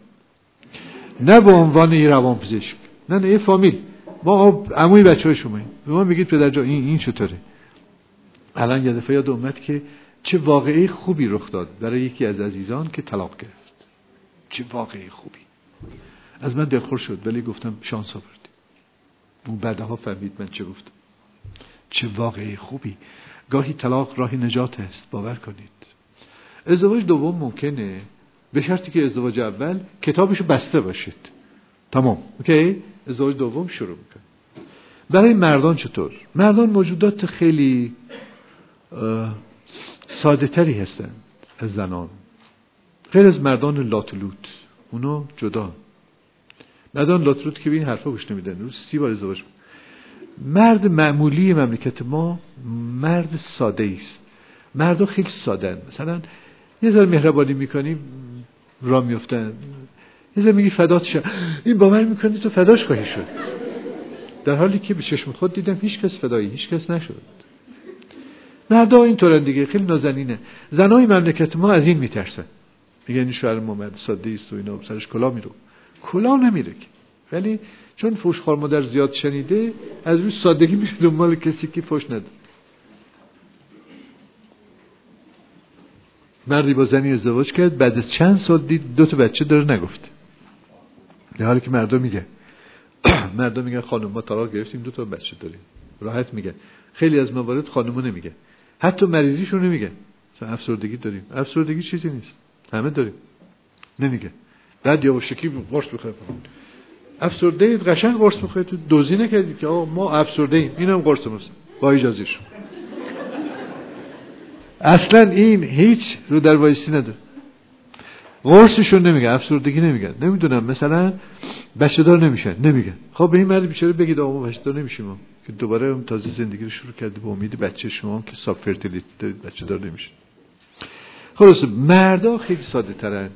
Speaker 1: نه به عنوان یه روان پزشک نه نه یه فامیل. ما عموی بچه های شماییم به ما میگید پدر جا این این چطوره؟ الان یه دفعه یاد اومد که چه واقعی خوبی رخ داد برای یکی از عزیزان که طلاق گرفت. چه واقعی خوبی. از من دلخور شد ولی گفتم شانس آوردی. اون بعدها فهمید من چه گفتم. چه واقعی خوبی. گاهی طلاق راهی نجات است باور کنید. ازدواج دوم ممکنه. به شرطی که ازدواج اول کتابشو بسته باشید. تمام. اوکی؟ ازدواج دوم شروع می‌کنه. برای مردان چطور؟ مردان موجودات خیلی ساده تری هستند از زنان. غیر از مردان لاتلوت اونو جدا. مردان لاتلوت که به این حرفا گوش نمیدن. روز سی بار ازدواج مرد معمولی مملکت ما مرد ساده است مردا خیلی ساده مثلا یه ذره مهربانی می‌کنیم را میفتن یه میگی فدات شد این باور می‌کنی تو فداش خواهی شد. در حالی که به چشم خود دیدم هیچ کس فدایی هیچ کس نشد. مردا اینطورن دیگه. خیلی نازنینه. زنای مملکت ما از این میترسن. میگن این شوهر محمد ساده است و اینا سرش کلا میرو کلا نمیره که. ولی چون فوش خار مادر زیاد شنیده از روی سادگی میشه دنبال کسی که فوش نده. مردی با زنی ازدواج کرد بعد از چند سال دید دو تا بچه داره نگفت در حالی که مردم میگه (clears throat) مردم میگن خانم ما طلاق گرفتیم دو تا بچه داریم. راحت میگه. خیلی از موارد خانمو نمیگه. حتی مریضیشون نمیگه. افسردگی داریم. افسردگی چیزی نیست. همه داریم. نمیگه. بعد یواشکی قرص بخوره افسرده اید قشنگ قرص بخوره تو دوزی نکردی که آقا ما افسرده ایم. اینم قرص ماست. با اجازهشون اصلا این هیچ رو در وایسی نداره. قرصشون نمیگه افسردگی نمیگن نمی‌دونم مثلا بچه دار نمیشن. نمیگن خب به این مرد بیچاره بگید آقا بچه دار نمیشیم. که دوباره تازه زندگی رو شروع کرده به امید بچه شما که ساب فرتیلیتی دارید بچه دار نمیشه خلاص مردا خیلی ساده ترن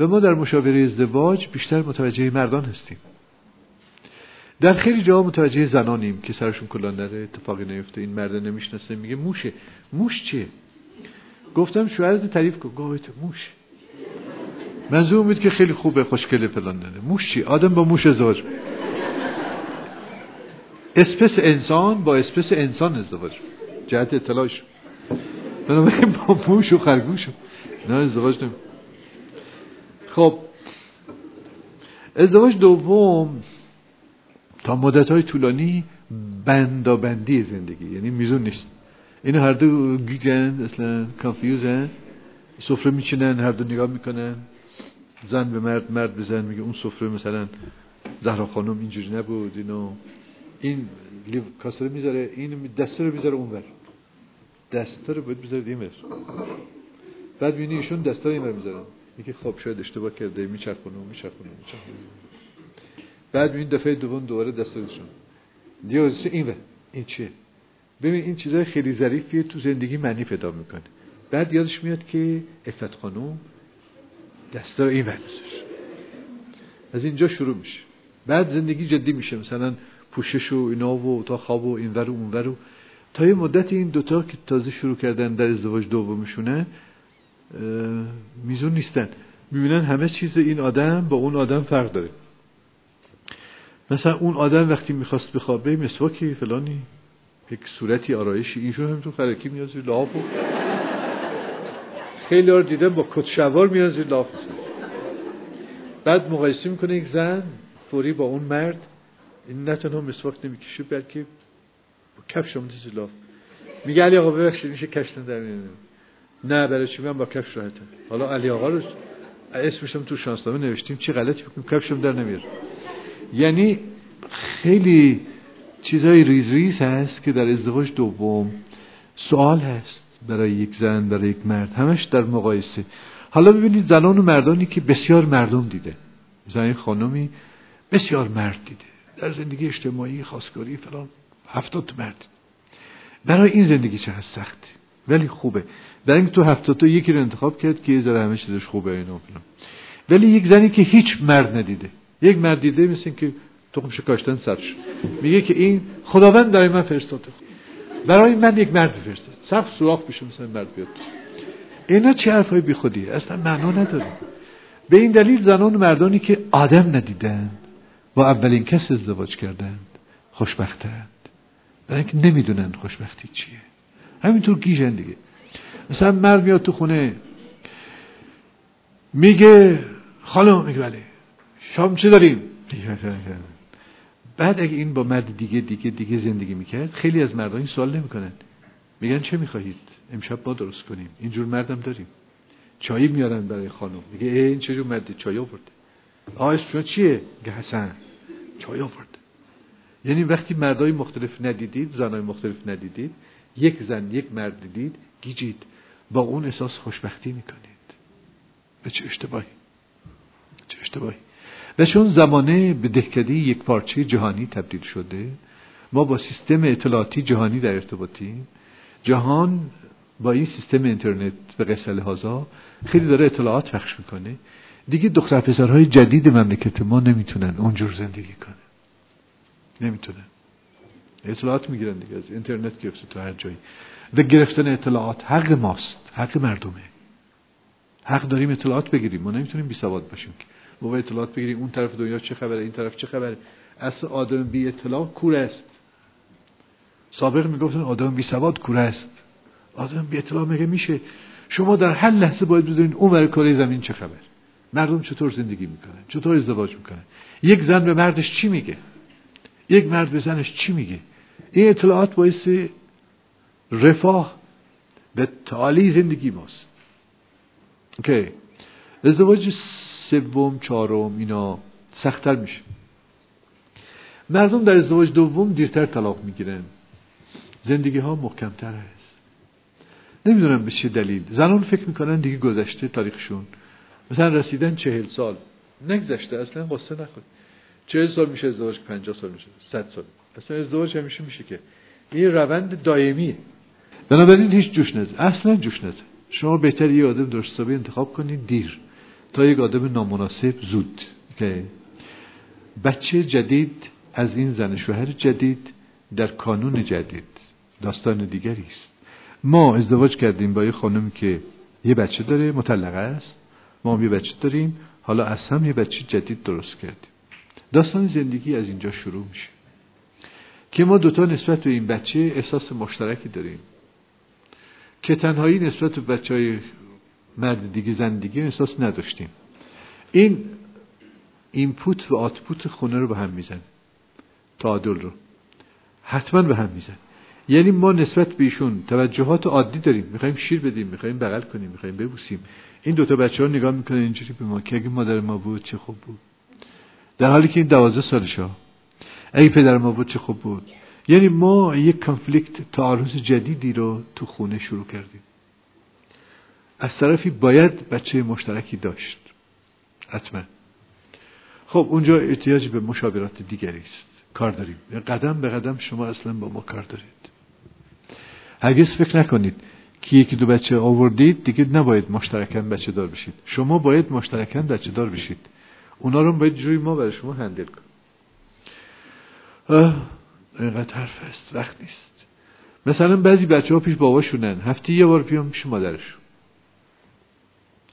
Speaker 1: و ما در مشاوره ازدواج بیشتر متوجه مردان هستیم. در خیلی جاها متوجه زنانیم که سرشون کلان نره اتفاقی نیفته این مرد نمی‌شناسه میگه موشه. موش چیه؟ گفتم شوهرت تعریف کن. گفت موش. منظور بود که خیلی خوبه خوشگله فلان داره. موش چی آدم با موش ازدواج. اسپس انسان با اسپس انسان ازدواج. جهت اطلاعش. بنابراین با موش و خرگوش. نه ازدواج نمی خب ازدواج دوم تا مدت های طولانی بندابندی زندگی یعنی میزون نیست. این هر دو گیگن اصلا کانفیوزن سفره میچینن هر دو نگاه می‌کنن. زن به مرد مرد به زن میگه اون سفره مثلا زهرا خانم اینجوری نبود اینو این کاسه می‌ذاره این دسته رو می‌ذاره اونور. دسته رو باید بذارید این بعد بینی ایشون دسته رو این می‌ذارن. میگه خب شاید اشتباه کرده میچرخونه و میچرخونه میچرخونه. بعد ببین دفعه دوم دوباره دستورشون دیگه این و این چیه؟ ببین این چیزای خیلی ظریفیه تو زندگی معنی پیدا می‌کنه. بعد یادش میاد که افت خانوم دستا این از اینجا شروع میشه. بعد زندگی جدی میشه. مثلا پوشش و اینا و تا خواب و اینور و اونور و. تا یه مدت این دوتا که تازه شروع کردن در ازدواج دومشونه میزون نیستن. می‌بینن همه چیز این آدم با اون آدم فرق داره. مثلا اون آدم وقتی می‌خواست بخوابه مسواکی فلانی یک صورتی آرایشی اینشون هم تو خرکی میاد زیر لاف خیلی ها دیدم با کت شوار میاد زیر لاف بعد مقایسه می‌کنه یک زن فوری با اون مرد این نه تنها مسواک نمی‌کشه بلکه با کفش هم زیر لاف میگه علی آقا ببخشید میشه کفش در نه چی؟ من با کفش راحتم حالا علی آقا رو اسمشم تو شانسنامه نوشتیم. چی غلطی بکنیم؟ کفشم در نمیاره یعنی خیلی چیزای ریز ریز هست که در ازدواج دوم سوال هست برای یک زن برای یک مرد. همش در مقایسه. حالا ببینید زنان و مردانی که بسیار مردم دیده. زن خانمی بسیار مرد دیده. در زندگی اجتماعی خواستگاری فلان هفتاد مرد. برای این زندگی چه سختی ولی خوبه. در اینکه تو هفتاد تا یکی رو انتخاب کرد که یه ذره همه چیزش خوبه اینا ولی یک زنی که هیچ مرد ندیده. یک مرد دیده مثل که تخم شکاشتن سر میگه که این خداوند برای من فرستاده. برای من یک مرد فرستاد سخت سوراخ بشه مثل مرد بیاد. اینا چه حرفای بی خودیه اصلا معنا نداره. به این دلیل زنان و مردانی که آدم ندیدند با اولین کس ازدواج کردند خوشبختند. برای اینکه نمی‌دونن خوشبختی چیه. همینطور گیجن دیگه. مثلا مرد میاد تو خونه میگه خانم میگه بله شام چه داریم؟ بعد اگه این با مرد دیگه دیگه دیگه زندگی می‌کرد خیلی از مردان این سوال نمی‌کنن. میگن چه می‌خواهید؟ امشب با درست کنیم. اینجور مردم داریم. چایی میارن برای خانم. میگه این چجور مرد؟ چای آورده. آه شما چیه؟ میگه حسن. چای آورده. یعنی وقتی مردای مختلف ندیدید زنای مختلف ندیدید یک زن یک مرد دیدید گیجید. با اون احساس خوشبختی می‌کنید. به چه اشتباهی؟ چه اشتباهی؟ و چون زمانه به دهکده یک پارچه جهانی تبدیل شده ما با سیستم اطلاعاتی جهانی در ارتباطیم جهان با این سیستم اینترنت و قصه لحاظا خیلی داره اطلاعات پخش می‌کنه. دیگه دختر پسرهای جدید مملکت ما نمی‌تونن اونجور زندگی کنن. نمی‌تونن. اطلاعات می‌گیرن دیگه از اینترنت گرفته تو هر جایی. و گرفتن اطلاعات حق ماست حق مردمه. حق داریم اطلاعات بگیریم. ما نمی‌تونیم بی سواد باشیم ما اطلاعات بگیریم. اون طرف دنیا چه خبره این طرف چه خبره. اصل آدم بی اطلاع کور است. سابق می‌گفتن آدم بی سواد کور است. آدم بی اطلاع میگه میشه؟ شما در هر لحظه باید بدونید اون کره زمین چه خبر. مردم چطور زندگی می‌کنن؟ چطور ازدواج می‌کنن؟ یک زن به مردش چی میگه؟ یک مرد به زنش چی میگه؟ این اطلاعات باعث رفاه به تعالی زندگی ماست. اوکی. ازدواج سوم چهارم اینا سختتر میشه. مردم در ازدواج دوم دیرتر طلاق می‌گیرن. زندگی ها محکمتر هست نمی‌دونم به چه دلیل. زنان فکر می‌کنن دیگه گذشته تاریخشون. مثلا رسیدن چهل سال. نگذشته اصلا قصه نخود چهل سال میشه ازدواج پنجاه سال میشه صد سال اصلا ازدواج همیشه میشه که این روند دائمیه بنابراین هیچ جوش نزد اصلا جوش نزد شما بهتر یه آدم درست انتخاب کنید دیر. تا یک آدم نامناسب زود. که بچه جدید از این زن شوهر جدید در کانون جدید. داستان دیگری است. ما ازدواج کردیم با یه خانم که یه بچه داره مطلقه است. ما یه بچه داریم. حالا از هم یه بچه جدید درست کردیم. داستان زندگی از اینجا شروع میشه. که ما دوتا نسبت به این بچه احساس مشترکی داریم. که تنهایی نسبت به بچه های مرد دیگه زن دیگه احساس نداشتیم. این input و output خونه رو به هم میزنه. تعادل رو. حتما به هم میزن. یعنی ما نسبت به ایشون توجهات عادی داریم. می‌خوایم شیر بدیم می‌خوایم بغل کنیم می‌خوایم ببوسیم. این دوتا بچه ها نگاه می‌کنن اینجوری به ما که اگه مادر ما بود چه خوب بود. در حالی که این دوازده سالش ها. اگه پدر ما بود چه خوب بود. یعنی ما یک conflict تعارض جدیدی رو تو خونه شروع کردیم. از طرفی باید بچه مشترکی داشت. حتما. خب اونجا احتیاج به مشاورات دیگری است. کار داریم. قدم به قدم شما اصلا با ما کار دارید. هرگز فکر نکنید که یکی دو بچه آوردید دیگه نباید مشترکن بچه دار بشید. شما باید مشترکن بچه دار بشید. اونا رو باید جوی ما برای شما هندل کن اینقدر حرف هست وقت نیست. مثلا بعضی بچه ها پیش باباشونن. هفته یه بار بیان پیش مادرشون.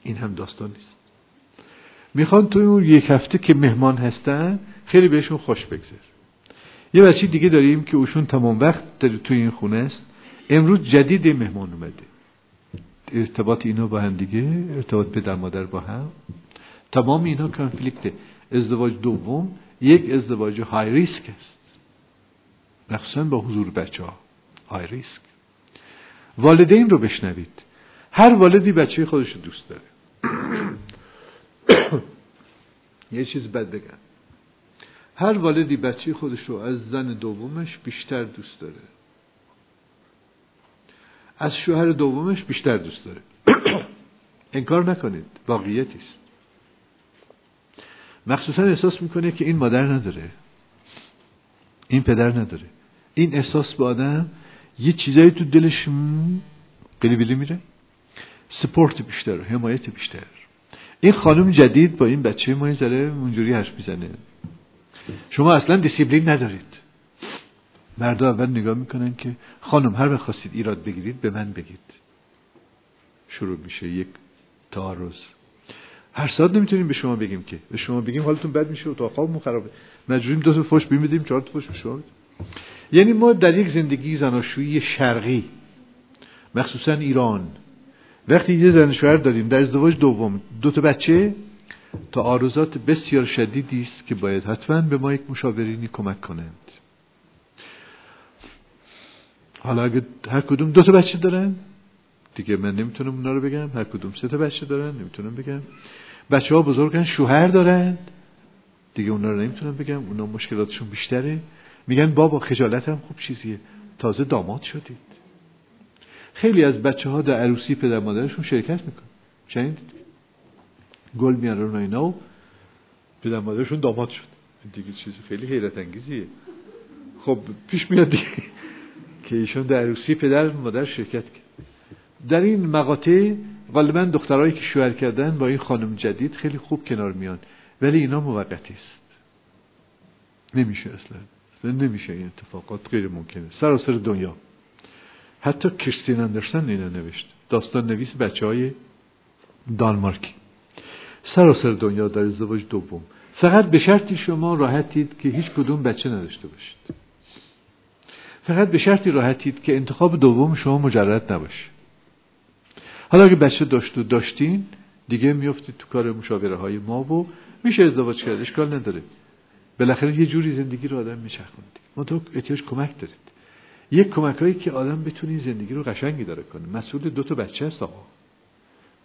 Speaker 1: این هم داستان نیست. می‌خوان تو اون یک هفته که مهمان هستن خیلی بهشون خوش بگذر. یه بچه دیگه داریم که اوشون تمام وقت توی این خونه است. امروز جدید مهمان اومده. ارتباط اینا با هم دیگه ارتباط پدر مادر با هم. تمام اینا کانفلیکت ازدواج دوم یک ازدواج های ریسک است. مخصوصا با حضور بچه ها های ریسک. والدین رو بشنوید. هر والدی بچه خودش دوست داره. (coughs) یه چیز بد بگم. هر والدی بچه خودش رو از زن دومش بیشتر دوست داره. از شوهر دومش بیشتر دوست داره. (coughs) انکار نکنید. واقعیتی است. مخصوصا احساس می‌کنه که این مادر نداره. این پدر نداره. این احساس به آدم یه چیزایی تو دلش قیلی ویلی میره. support بیشتر حمایت بیشتر. این خانم جدید با این بچه یه ذره اونجوری حرف می‌زنه. شما اصلا دیسیپلین ندارید. مردا اول نگاه می‌کنن که خانم هر وقت خواستید ایراد بگیرید به من بگید. شروع میشه یک تعارض. هر ساعت نمی‌تونیم به شما بگیم که. به شما بگیم حالتون بد میشه و تا خوابمون خرابه. مجبوریم دو تا فوش بیمیدیم چهار تا فوش به یعنی ما در یک زندگی زناشویی شرقی مخصوصا ایران. وقتی یه زن شوهر داریم در ازدواج دوم دو تا بچه تعارضات بسیار شدیدی است که باید حتما به ما یک مشاورینی کمک کنند. حالا اگه هر کدوم دو تا بچه دارن دیگه من نمی‌تونم اونا رو بگم هر کدوم سه تا بچه دارن نمی‌تونم بگم. بچه ها بزرگن شوهر دارن دیگه اونا رو نمی‌تونم بگم اونا مشکلاتشون بیشتره. میگن بابا خجالت هم خوب چیزیه. تازه داماد شدید. خیلی از بچه ها در عروسی پدر مادرشون شرکت میکن چند گل میارن اینا و پدر مادرشون داماد شد. دیگه چیز خیلی حیرت انگیزیه. خب پیش میاد دیگه که ایشون در عروسی پدر مادر شرکت کرد. در این مقاطع غالبا دخترهایی که شوهر کردن با این خانم جدید خیلی خوب کنار میان. ولی اینا موقتی است. نمیشه اصلا. نمیشه این اتفاقات غیر ممکنه. سراسر دنیا. حتی کریستین اندرسن اینو نوشت. داستان نویس بچه های دانمارکی سراسر دنیا در ازدواج دوم. فقط به شرطی شما راحتید که هیچ کدوم بچه نداشته باشید. فقط به شرطی راحتید که انتخاب دوم شما مجرد نباشه. حالا اگه بچه داشت و داشتین دیگه میفتید تو کار مشاوره های ما و میشه ازدواج کرد اشکال نداره. بالاخره یه جوری زندگی رو آدم میچرخوند. من تو احتیاج کمک دارید. یک کمک هایی که آدم بتونه زندگی رو قشنگی داره کنه. مسئول دو تا بچه است آقا.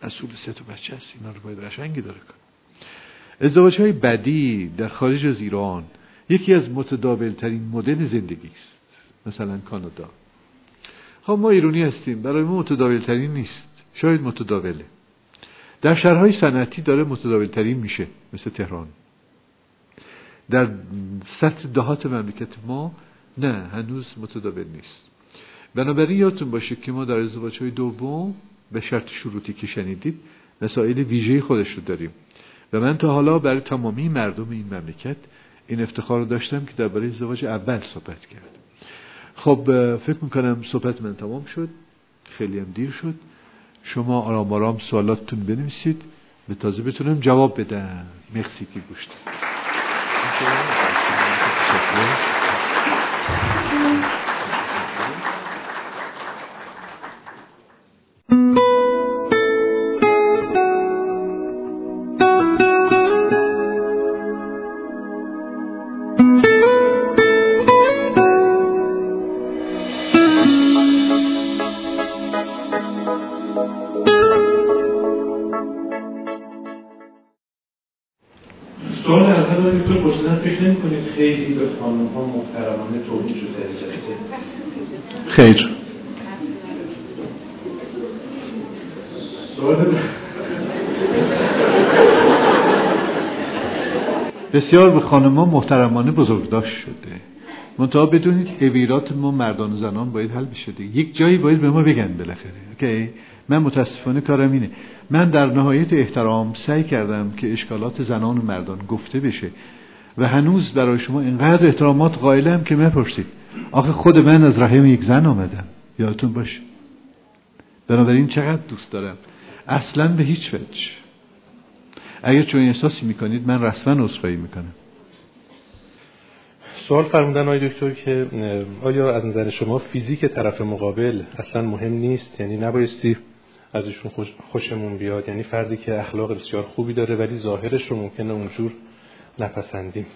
Speaker 1: مسئول سه تا بچه است اینا رو باید قشنگی داره کنه. ازدواج های بدی در خارج از ایران یکی از متداول ترین مدل زندگی است. مثلا کانادا. خب ما ایرانی هستیم. برای ما متداول ترین نیست. شاید متداوله. در شهرهای صنعتی داره متداول ترین میشه. مثل تهران. در سطح دهات مملکت ما نه هنوز متداول نیست. بنابراین یادتون باشه که ما در ازدواج های دوم به شرط شروطی که شنیدید مسائل ویژه خودش رو داریم. و من تا حالا برای تمامی مردم این مملکت این افتخار رو داشتم که درباره ازدواج اول صحبت کرد. خب فکر می‌کنم صحبت من تمام شد. خیلی هم دیر شد. شما آرام آرام سوالاتتون بنویسید. به تازه بتونم جواب بدم. مرسی که Thank you. خیر بسیار به خانما محترمانه بزرگداشت شده. منتها بدونید اویرات ما مردان و زنان باید حل بشه یک جایی باید به ما بگن بالاخره. اوکی؟ من متاسفانه کارم اینه. من در نهایت احترام سعی کردم که اشکالات زنان و مردان گفته بشه و هنوز برای شما اینقدر احترامات قائلم که مپرسید. آخه خود من از رحم یک زن آمدم. یادتون باشه. بنابراین چقدر دوست دارم. اصلا به هیچ وجه. اگر چون احساسی می‌کنید من رسما عذرخواهی می‌کنم.
Speaker 2: سوال فرمودن آقای دکتر که آیا از نظر شما فیزیک طرف مقابل اصلا مهم نیست؟ یعنی نبایستی از ایشون خوشمون بیاد؟ یعنی فردی که اخلاق بسیار خوبی داره ولی ظاهرش رو ممکنه اونجور نپسندیم.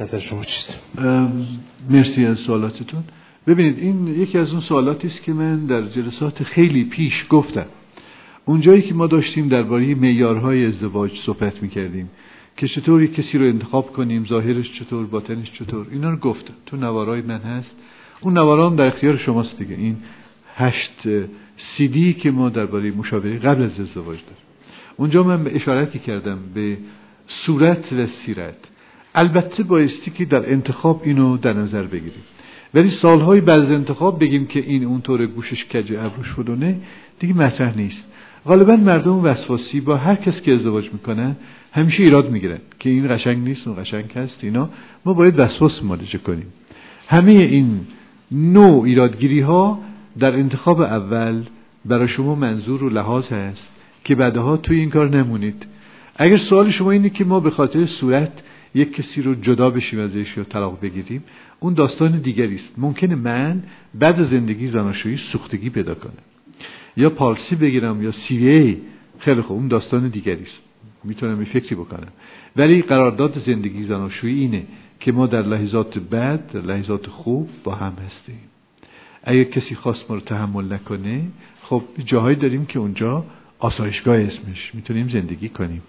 Speaker 2: نظر شما چیست؟
Speaker 1: مرسی از سوالاتتون. ببینید این یکی از اون سوالاتی است که من در جلسات خیلی پیش گفتم. اونجایی که ما داشتیم درباره معیارهای ازدواج صحبت می‌کردیم که چطوری کسی رو انتخاب کنیم ظاهرش چطور باطنش چطور اینا رو گفتم. تو نوارای من هست. اون نواران در اختیار شماست دیگه. این هشت سیدی که ما درباره مشاوره قبل از ازدواج داریم. اونجا من اشارتی کردم به صورت و سیرت. البته بایستی که در انتخاب اینو در نظر بگیریم. ولی سالهای بعد از انتخاب بگیم که این اونطور گوشش کج ابروش شدونه دیگه مطرح نیست. غالبا مردم وسواسی با هر کس که ازدواج می‌کنن همیشه ایراد می‌گیرن که این قشنگ نیست اون قشنگ هست اینا. ما باید وسواس مالجه کنیم. همه این نوع ایرادگیری ها در انتخاب اول برای شما منظور و لحاظ هست که بعدها توی این کار نمونید. اگر سوال شما اینه که ما به خاطر صورت یک کسی رو جدا بشیم ازش یا طلاق بگیریم اون داستان دیگری است. ممکنه من بعد زندگی زناشویی سوختگی پیدا کنم. یا پالسی بگیرم یا سی خیلی خوب اون داستان دیگری است. می‌تونم این فکری بکنم. ولی قرارداد زندگی زناشویی اینه که ما در لحظات بد در لحظات خوب با هم هستیم. اگر کسی خواست ما رو تحمل نکنه خب جاهایی داریم که اونجا آسایشگاه اسمش. می‌تونیم زندگی کنیم.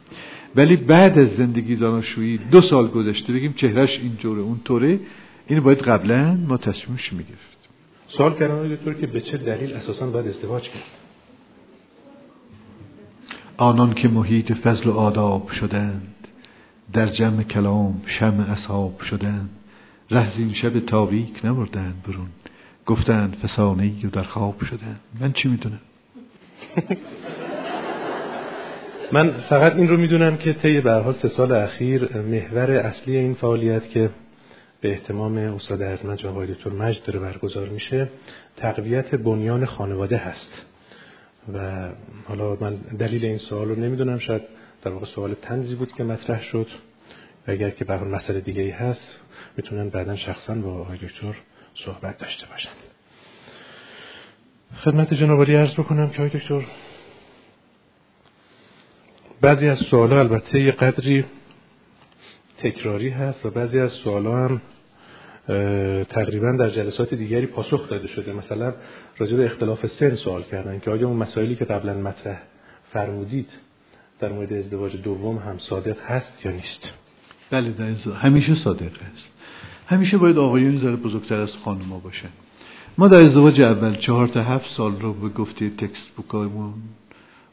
Speaker 1: ولی بعد از زندگی زناشویی دو سال گذشته بگیم چهرش اینجوره اون طوره این باید قبلا ما تصمیمش می‌گرفت
Speaker 2: سوال کردن دکتر که به چه دلیل اساسا باید ازدواج کرد؟
Speaker 1: آنان که محیط فضل و آداب شدند در جمع کلام شم اصحاب شدند رهزین شب تاریک نبردند برون گفتند فسانه و در خواب شدند. من چی می‌دونم؟ (laughs)
Speaker 2: من فقط این رو می‌دونم که طی به سه سال اخیر محور اصلی این فعالیت که به احتمام استاد ارجمند جناب آقای دکتر مجد داره برگزار میشه تقویت بنیان خانواده هست. و حالا من دلیل این سوال رو نمی‌دونم شاید در واقع سوال تنزی بود که مطرح شد. و اگر که به مسئله دیگه ای هست می‌تونن بعدا شخصا با آقای دکتر صحبت داشته باشن. خدمت جناب علی عرض بکنم که آقای دکتر بعضی از سوال البته یه قدری تکراری هست و بعضی از سوال هم تقریبا در جلسات دیگری پاسخ داده شده. مثلا راجع به اختلاف سن سوال کردن که آیا اون مسائلی که قبلا مطرح فرمودید در مورد ازدواج دوم هم صادق هست یا نیست؟
Speaker 1: بله در همیشه صادق است همیشه باید آقایون ذره بزرگتر از خانوما باشن. ما در ازدواج اول چهار تا هفت سال رو به گفته تکست بوکامون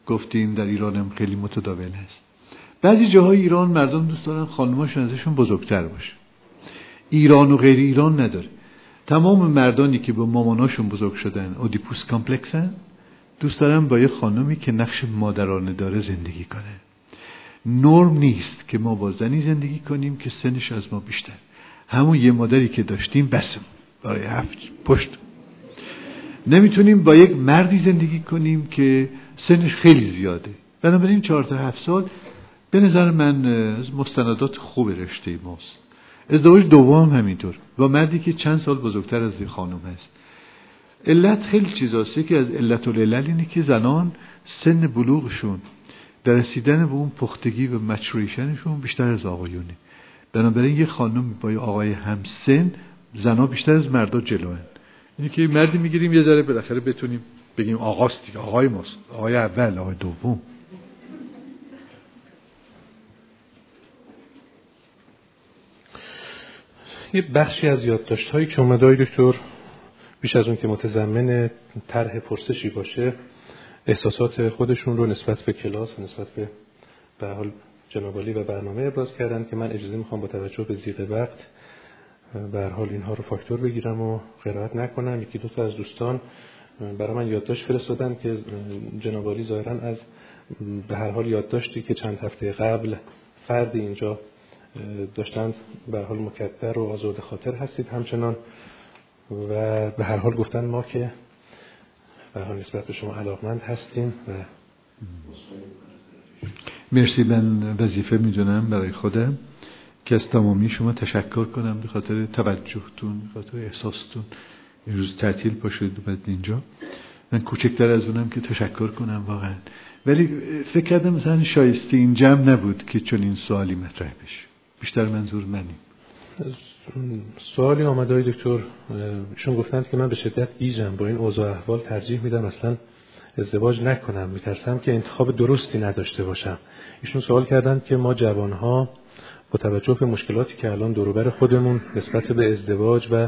Speaker 1: گفتیم در ایران هم خیلی متداول هست. بعضی جاهای ایران مردم دوست دارن خانوماشون ازشون بزرگتر باشه. ایران و غیر ایران نداره. تمام مردانی که با ماماناشون بزرگ شدن اودیپوس کامپلکسن دوست دارن با یه خانمی که نقش مادرانه داره زندگی کنه. نرم نیست که ما با زنی زندگی کنیم که سنش از ما بیشتر. همون یه مادری که داشتیم بسم برای هفت پشت. نمی‌تونیم با یک مردی زندگی کنیم که سنش خیلی زیاده. بنابراین چهار تا هفت سال به نظر من از مستندات خوب رشته ماست. ازدواج دوم همینطور. با مردی که چند سال بزرگتر از این خانم هست. علت خیلی چیزاست. که از علت العلل اینه که زنان سن بلوغشون در رسیدن به اون پختگی و مچوریشنشون بیشتر از آقایونه. بنابراین یه خانم با یه آقای همسن زنها بیشتر از مردا جلوهن. اینه که مردی می‌گیریم یه ذره بالاخره بتونیم بگیم آقاست دیگه آقای ماست. آقای اول آقای دوم.
Speaker 2: یه بخشی از یادداشت هایی که اومده دکتر بیش از اون که متضمن طرح پرسشی باشه احساسات خودشون رو نسبت به کلاس نسبت به به حال جنابالی و برنامه ابراز کردن که من اجازه می‌خوام با توجه به زیغ وقت به حال اینها رو فاکتور بگیرم و قرائت نکنم. یکی دو تا از دوستان برای من یادداشت فرستادن که جنابالی ظاهرا از به هر حال یادداشتی که چند هفته قبل فرد اینجا داشتند به حال مکدر و آزاد خاطر هستید همچنان و به هر حال گفتن ما که به حال نسبت به شما علاقمند هستیم و
Speaker 1: مرسی. من وظیفه می‌دونم برای خودم که از تمامی شما تشکر کنم به خاطر توجهتون به خاطر احساستون. این روز تعطیل باشید و اینجا. من کوچکتر از اونم که تشکر کنم واقعا. ولی فکر کردم مثلا شایسته این جمع نبود که چون این سوالی مطرح بشه. بیشتر منظور منیم.
Speaker 2: سوالی آمده های دکتر. شون گفتند که من به شدت گیجم. با این اوضاع احوال ترجیح میدم اصلا ازدواج نکنم. میترسم که انتخاب درستی نداشته باشم. ایشون سوال کردند که ما جوانها با توجه به مشکلاتی که الان دوروبر خودمون نسبت به ازدواج و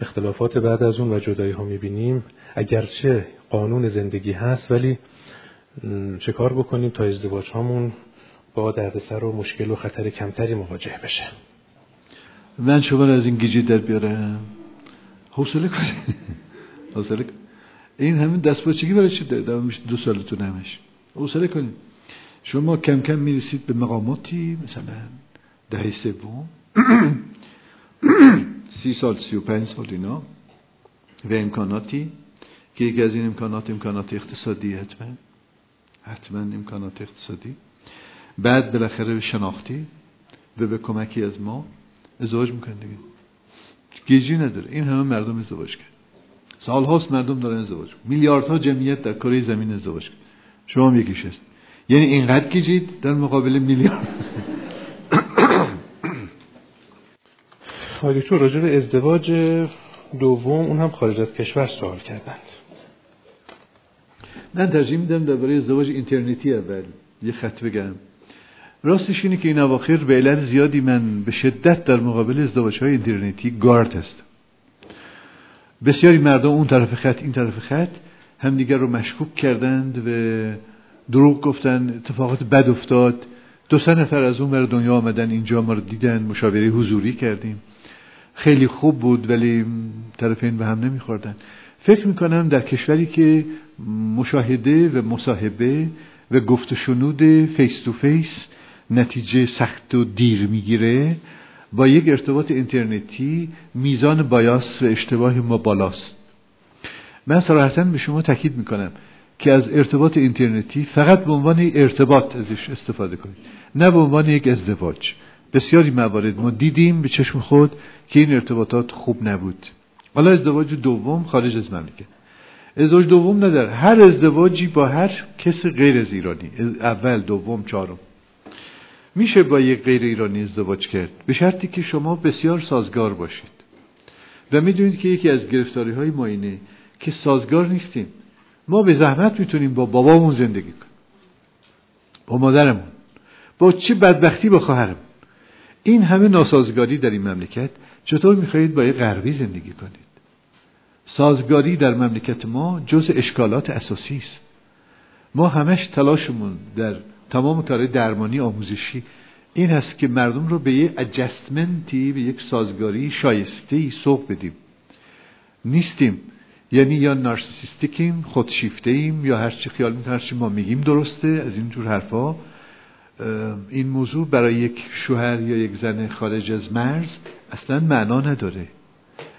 Speaker 2: اختلافات بعد از اون و جدایی ها می‌بینیم اگرچه قانون زندگی هست ولی چه کار بکنیم تا ازدواج هامون با دردسر و مشکل و خطر کمتری مواجه بشه؟
Speaker 1: من شما از این گیجی در بیارم. حوصله کنید (laughs) حوصله این همین دستپاچگی برای چی دو سالتون همش. حوصله کنید. شما کم کم می‌رسید به مقاماتی مثلا دهی سوم سی سال سی و پنج سال اینا و امکاناتی که یکی از این امکانات امکانات اقتصادی حتما حتما امکانات اقتصادی بعد بالاخره به شناختی و به کمکی از ما ازدواج می‌کنه دیگه گیجی نداره این همه مردم ازدواج کرد سال هاست مردم دارن ازدواج میلیاردها جمعیت در کره زمین ازدواج کرد شما هم یکیش هست یعنی اینقدر گیجید در مقابل میلیارد
Speaker 2: تو راجع به ازدواج دوم اون هم خارج از کشور سوال کردند.
Speaker 1: من ترجیح میدم درباره ازدواج اینترنتی اول یه خط بگم. راستش اینه که این اواخر به علت زیادی من به شدت در مقابل ازدواج های اینترنتی گارد هست بسیاری مردم اون طرف خط این طرف خط همدیگر رو مشکوک کردند و دروغ گفتن اتفاقات بد افتاد. دو سه نفر از اونور دنیا آمدن اینجا ما رو دیدن مشاوره حضوری کردیم. خیلی خوب بود ولی طرفین به هم نمیخوردن. فکر می‌کنم در کشوری که مشاهده و مصاحبه و گفت و شنود face to face نتیجه سخت و دیر می‌گیره با یک ارتباط اینترنتی میزان bias و اشتباه ما بالاست. من صراحتا به شما تاکید می‌کنم که از ارتباط اینترنتی فقط به عنوان ارتباط ازش استفاده کنید نه به عنوان یک ازدواج. بسیاری موارد ما دیدیم به چشم خود که این ارتباطات خوب نبود. حالا ازدواج دوم خارج از مملکت. ازدواج دوم نداره هر ازدواجی با هر کس غیر از ایرانی. اول دوم چهارم. میشه با یک غیر ایرانی ازدواج کرد؟ به شرطی که شما بسیار سازگار باشید. و می‌دونید که یکی از گرفتاری های ما اینه که سازگار نیستیم. ما به زحمت می‌تونیم با بابامون زندگی کنیم. با مادرمون. با چه بدبختی با خواهرمون. این همه ناسازگاری در این مملکت چطور می‌خواهید با یک غربی زندگی کنید؟ سازگاری در مملکت ما جز اشکالات اساسی است. ما همش تلاشمون در تمام کارهای درمانی آموزشی این هست که مردم رو به یک اجستمنتی به یک سازگاری شایسته ای سوق بدیم. نیستیم. یعنی یا نارسیستیکیم خودشیفته ایم یا هرچی خیال می‌کنیم هرچی ما میگیم درسته از اینجور حرفا. این موضوع برای یک شوهر یا یک زن خارج از مرز اصلا معنا نداره.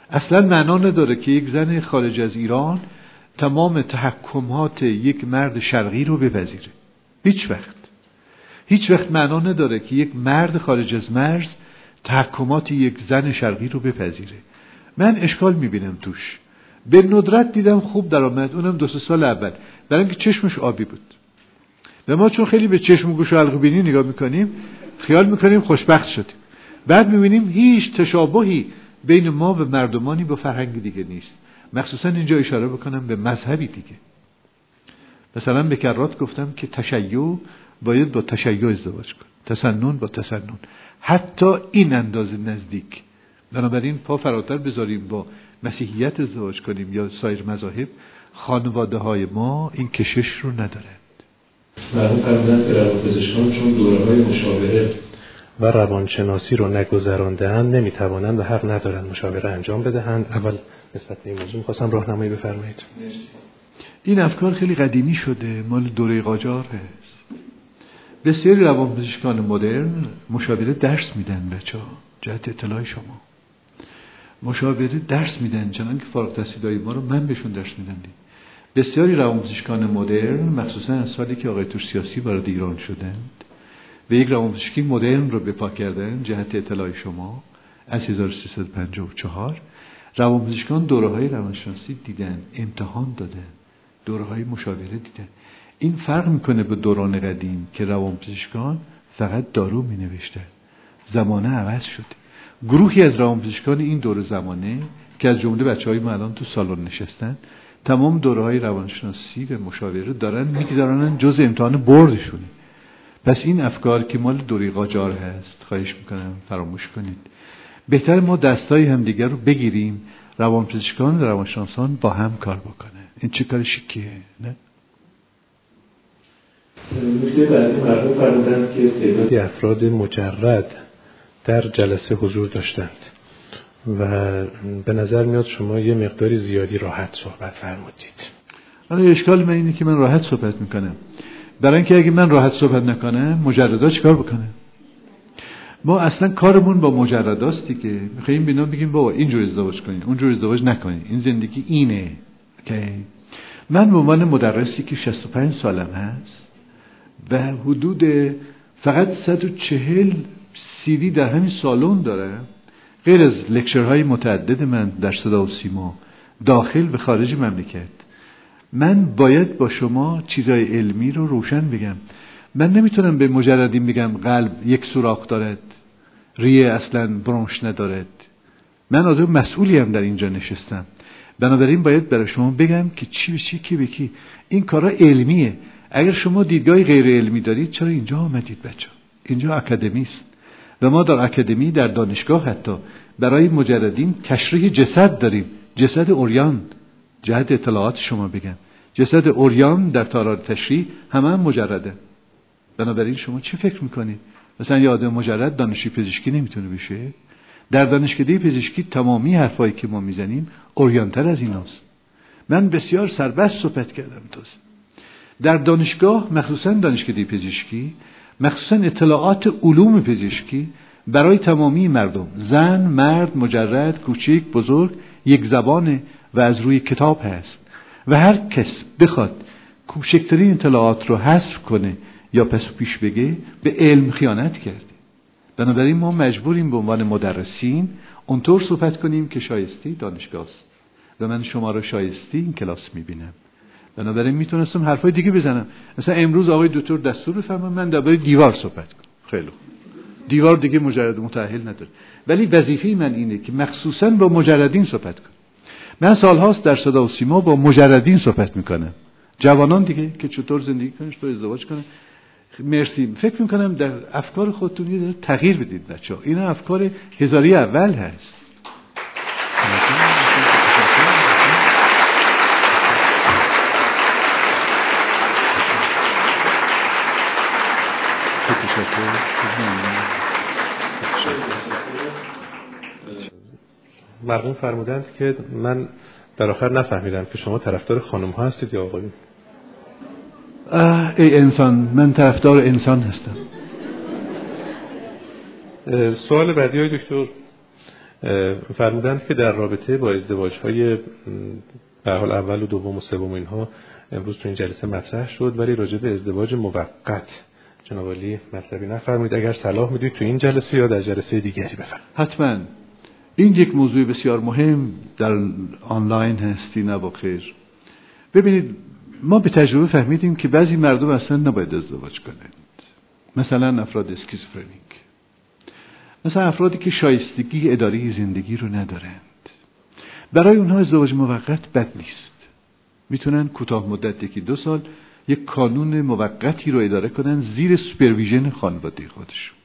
Speaker 1: اصلا معنا نداره که یک زن خارج از ایران تمام تحکمات یک مرد شرقی رو بپذیره. هیچ وقت. هیچ وقت معنا نداره که یک مرد خارج از مرز تحکمات یک زن شرقی رو بپذیره. من اشکال می‌بینم توش. به ندرت دیدم خوب درآمد اونم دو سال اول. برای اینکه چشمش آبی بود. و ما چون خیلی به چشم و گوش و حلق بینی نگاه می‌کنیم خیال می‌کنیم خوشبخت شدیم. بعد می‌بینیم هیچ تشابهی بین ما و مردمانی با فرهنگ دیگه نیست. مخصوصا اینجا اشاره بکنم به مذهبی دیگه. مثلا به کرات گفتم که تشیع باید با تشیع ازدواج کن تسنن با تسنن. حتی این اندازه نزدیک. بنابراین پا فراتر بذاریم با مسیحیت ازدواج کنیم یا سایر مذاهب خانواده های ما این کشش رو ندارند
Speaker 2: مرحوم فرمودن که روانپزشکان چون دوره های مشاوره و روانشناسی رو نگذراندهاند نمی‌توانند و حق ندارند مشاوره انجام بدهند. اول نسبت به این موضوع می‌خواستم راهنمایی بفرمایید.
Speaker 1: این افکار خیلی قدیمی شده. مال دوره قاجار هست. بسیاری روانپزشکان مدرن مشاوره درس میدن بچه ها جهت اطلاع شما. مشاوره درس میدن چنان که فارغ تحصیلای ما رو من بهشون درس میدم بسیاری روانپزشکان مدرن مخصوصا از سالی که آقای سیاسی وارد ایران شدند و یک روانپزشکی مدرن رو بپا کردن جهت اطلاع شما از 1354 روانپزشکان دوره های روانشناسی دیدن امتحان دادن دوره های مشاوره دیدن. این فرق می‌کنه به دوران قدیم که روانپزشکان فقط دارو می زمانه عوض شده گروهی از روانپزشکان این دور زمانه که از جمله بچه های ما الان تو سالن نشستن تمام دوره های روانشناسی و مشاوره دارن می‌گذارن جز امتحان بردشونه پس این افکار که مال دوری قاجار هست خواهش می‌کنم فراموش کنید. بهتر ما دستای همدیگر رو بگیریم روانپزشکان و روانشناسان با هم کار بکنه این چه کار شکیه نه؟
Speaker 2: نکته بعدی مرحوم فرمودند که تعدادی افراد مجرد در جلسه حضور داشتند. و به نظر میاد شما یه مقداری زیادی راحت صحبت فرمودید.
Speaker 1: حالا اشکال من اینه که من راحت صحبت می‌کنم. برای اینکه اگه من راحت صحبت نکنم مجردا چیکار بکنه ما اصلا کارمون با مجرداست دیگه می‌خوایم بینا بگیم بابا اینجور ازدواج کنین اونجور ازدواج نکنین این زندگی اینه. که من به عنوان مدرسی که 65 سالم هست و حدود فقط 140 سیدی در همین سالن دارم غیر از لکچرهای متعدد من در صدا و سیما داخل و خارج مملکت من باید با شما چیزای علمی رو روشن بگم. من نمی‌تونم به مجردین بگم قلب یک سوراخ دارد ریه اصلا برونش ندارد. من آدم مسئولی هم در اینجا نشستم. بنابراین باید برای شما بگم که چی به چی کی به کی. این کارا علمیه. اگر شما دیدگاه غیر علمی دارید چرا اینجا آمدید بچه اینجا اکادمی است و ما در اکادمی در دانشگاه حتی برای مجردین تشریح جسد داریم. جسد اوریان. جهت اطلاعات شما بگم. جسد اوریان در تارار تشریح همه هم مجرده. بنابراین شما چی فکر می‌کنید؟ مثلا یه آدم مجرد دانشی پزشکی نمی‌تونه بشه؟ در دانشکده پزشکی تمامی حرفایی که ما می‌زنیم اوریانتر از ایناست. من بسیار سربست صحبت کردم توست. در دانشگاه مخصوصا دانشکده پزشکی مخصوصا اطلاعات علوم پزشکی برای تمامی مردم. زن، مرد، مجرد، کوچک، بزرگ یک زبانه و از روی کتاب هست و هر کس بخواد کوچکترین اطلاعات رو حذف کنه یا پس پیش بگه به علم خیانت کرده. بنابراین ما مجبوریم به عنوان مدرسین اونطور صحبت کنیم که شایستی دانشگاه است. و من شما رو شایستی این کلاس می‌بینم. بنابراین می‌تونستم حرفای دیگه بزنم. مثلا امروز آقای دکتر دستور بفرمایید من درباره دیوار صحبت کنم. خیلی خوب. دیوار دیگه مجرد متأهل نداره. ولی وظیفه من اینه که مخصوصا با مجردین صحبت کنم. من سالهاست در صدا و سیما با مجردین صحبت می‌کنم. جوانان دیگه که چطور زندگی کنن چطور ازدواج کنن. مرسی. فکر می‌کنم در افکار خودتون یه تغییر بدید بچه ها این افکار هزاری اول هست.
Speaker 2: مرحوم فرمودند که من در آخر نفهمیدم که شما طرفدار خانم ها هستید یا آقایون.
Speaker 1: ای انسان من طرفدار انسان هستم.
Speaker 2: سوال بعدی های دکتر. فرمودند که در رابطه با ازدواج های به حال اول و دوم و سوم اینها امروز تو این جلسه مطرح شد ولی راجع به ازدواج موقت جناب علی مطلبی نفرمایید. اگر صلاح می‌دید تو این جلسه یا در جلسه دیگری بفرمایید.
Speaker 1: حتما. این یک موضوع بسیار مهم در آنلاین هست یا نه خیر. ببینید ما به تجربه فهمیدیم که بعضی مردم اصلا نباید ازدواج کنند. مثلا افراد schizophrenic. مثلا افرادی که شایستگی اداره زندگی رو ندارند. برای اونها ازدواج موقت بد نیست. می‌تونن کوتاه مدت یکی دو سال یک کانون موقتی رو اداره کنن زیر supervision خانواده خودشون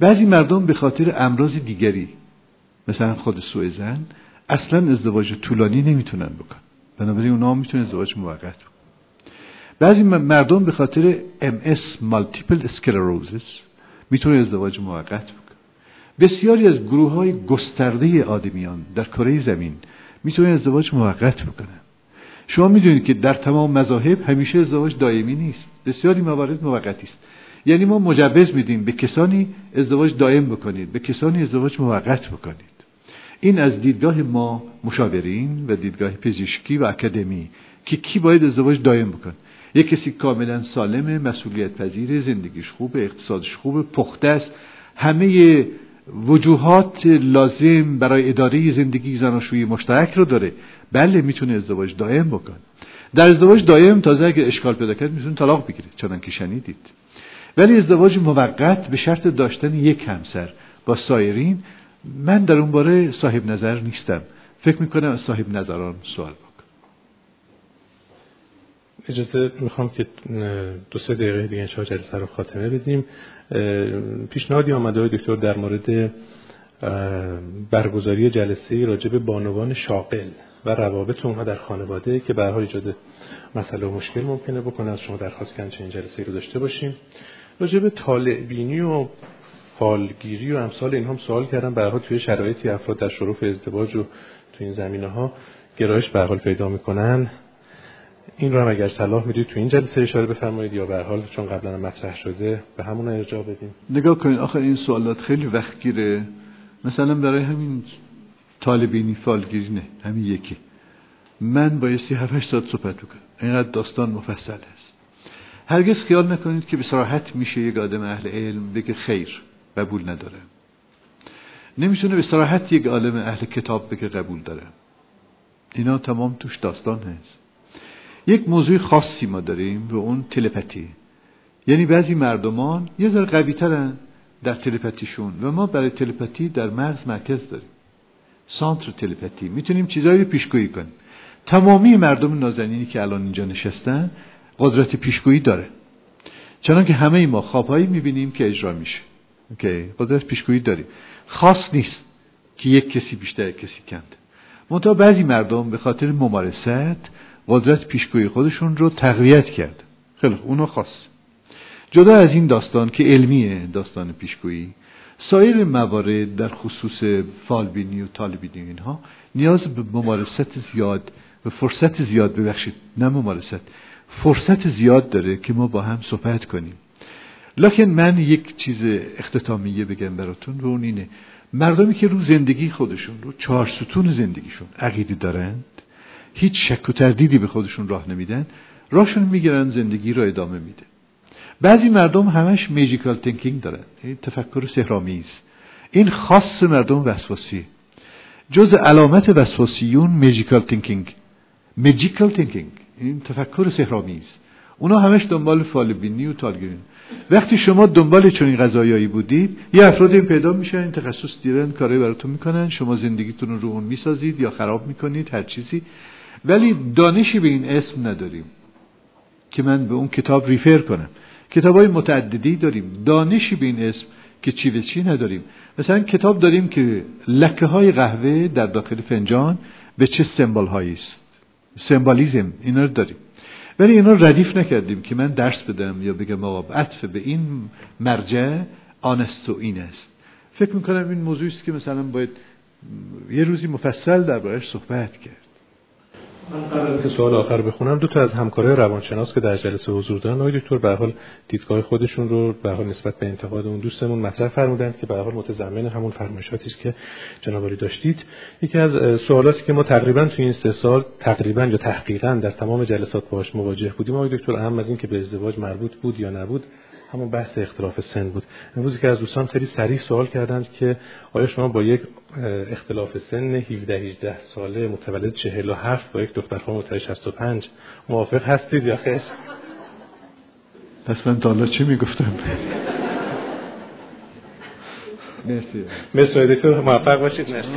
Speaker 1: بعضی مردم به خاطر امراض دیگری مثلا خود سوء زن اصلا ازدواج طولانی نمی‌تونن بکن بنابراین اونا هم می‌تونه ازدواج موقت بکن بعضی مردم به خاطر MS مالتیپل اسکلروزس می‌تونه ازدواج موقت بکن بسیاری از گروه های گسترده آدمیان در کره زمین می‌تونه ازدواج موقت بکنن. شما می‌دونید که در تمام مذاهب همیشه ازدواج دائمی نیست. بسیاری موارد موقتی است. یعنی ما مجوز میدیم به کسانی ازدواج دائم بکنید به کسانی ازدواج موقت بکنید. این از دیدگاه ما مشاورین و دیدگاه پزشکی و اکادمی که کی باید ازدواج دائم بکن یک کسی کاملا سالم مسئولیت پذیر زندگیش خوب اقتصادش خوب پخته است. همه وجوهات لازم برای اداره زندگی زناشویی مشترک رو داره. بله می‌تونه ازدواج دائم بکن در ازدواج دائم تازه اگر اشکال پیدا کرد می‌تونه طلاق بگیره چنان که شنیدید. ولی ازدواج موقت به شرط داشتن یک همسر با سایرین من در اون باره صاحب نظر نیستم. فکر می‌کنم از صاحب نظران سوال بکنم.
Speaker 2: اجازه می‌خوام که دو سه دقیقه دیگه انشاء جلسه رو خاتمه بدیم. پیشنهادی آمده های دکتر در مورد برگزاری جلسه راجع به بانوان شاغل. و روابط اونها در خانواده که به حال ایجاد مسئله و مشکل ممکنه بکنه. از شما درخواست کردن چنین جلسه رو داشته باشیم. راجع به طالع بینی و فالگیری و امثال اینها هم سوال کردم. به توی شرایطی افراد در شروف ازدواج و تو این زمینه ها گرایش به حال پیدا می‌کنن. این رو هم اگر صلاح می‌دید تو این جلسه اشاره بفرمایید یا به حال چون قبلا مطرح شده به همون ارجاع بدیم.
Speaker 1: نگاه کنید آخر این سوالات خیلی وقت گیره مثلا برای همین طالبینی فالگیری نه همین یکی. من بایستی 7 ساعت صحبت بکنم. اینقدر داستان مفصل است هرگز خیال نکنید که به صراحت میشه یک آدم اهل علم بگه خیر قبول نداره. نمی‌تونه به صراحت یک عالم اهل کتاب بگه قبول داره. اینا تمام توش داستان هست. یک موضوع خاصی ما داریم و اون تلپتی یعنی بعضی مردمان یه ذره قوی ترن در تلپتیشون و ما برای تلپتی در مرز مرکز داریم. سانتر تلپتی می‌تونیم چیزایی رو پیشگویی کنیم. تمامی مردم نازنینی که الان اینجا نشستن قدرت پیشگویی داره. چنانکه همه ما خوابهایی می‌بینیم که اجرا میشه. اوکی؟ قدرت پیشگویی داریم. خاص نیست که یک کسی بیشتر کسی کند منتها بعضی مردم به خاطر ممارست قدرت پیشگویی خودشون رو تقویت کرد. خیلی اونو خاص. جدا از این داستان که علمیه داستان پیشگویی سایر موارد در خصوص فالبینی و طالبینی اینها نیاز به ممارست زیاد به فرصت زیاد ببخشید نه ممارست فرصت زیاد داره که ما با هم صحبت کنیم. لکن من یک چیز اختتامیه بگم براتون و اون اینه. مردمی که رو زندگی خودشون رو چهار ستون زندگیشون عقیده دارند هیچ شک و تردیدی به خودشون راه نمیدن راهشون می‌گیرن زندگی رو ادامه میده. بعضی مردم همش magical thinking دارن. این تفکر سحرآمیز این خاص مردم وسواسی. جز علامت وسواسیون magical thinking magical thinking این تفکر سحرآمیز اونا همش دنبال فالبینی و طالع‌بینین وقتی شما دنبال چنین قضایایی بودید یه افرادی پیدا میشن این تخصص دارن کاری براتون می‌کنن شما زندگیتون رو یا می‌سازید یا خراب می‌کنید هر چیزی. ولی دانشی به این اسم نداریم که من به اون کتاب ریفر کنم. کتاب های متعددی داریم. دانشی به این اسم که چی به چی نداریم. مثلا کتاب داریم که لکه های قهوه در داخل فنجان به چه سمبال هایی است. سمبالیزم اینا رو داریم. ولی اینا ردیف نکردیم که من درس بدم یا بگم آقا عطف به این مرجع آنست و این است. فکر می‌کنم این موضوعی است که مثلا باید یه روزی مفصل دربارش صحبت کرد.
Speaker 2: من که سوال آخر بخونم. دو تا از همکارای روانشناس که در جلسه حضور دارن آقای دکتر به حال دیدگاه خودشون رو به حال نسبت به انتقاد اون دوستمون مطرح فرمودند که به حال متضمن همون فرمایشاتی است که جناب داشتید. یکی از سوالاتی که ما تقریبا تو این سه سال تقریبا یا تحقیقا در تمام جلسات باهاش مواجه بودیم آقای دکتر اهم از این که به ازدواج مربوط بود یا نبود همون بحث اختلاف سن بود. امروز که از دوستان خیلی سریع سوال کردند که آیا شما با یک اختلاف سن 17 18 ساله متولد 47 با یک دختر خانم متولد 65 موافق هستید یا خیر؟
Speaker 1: پس من تا چی می‌گفتم؟
Speaker 2: مرسی. مرسی دکتر موفق باشید. مرسی.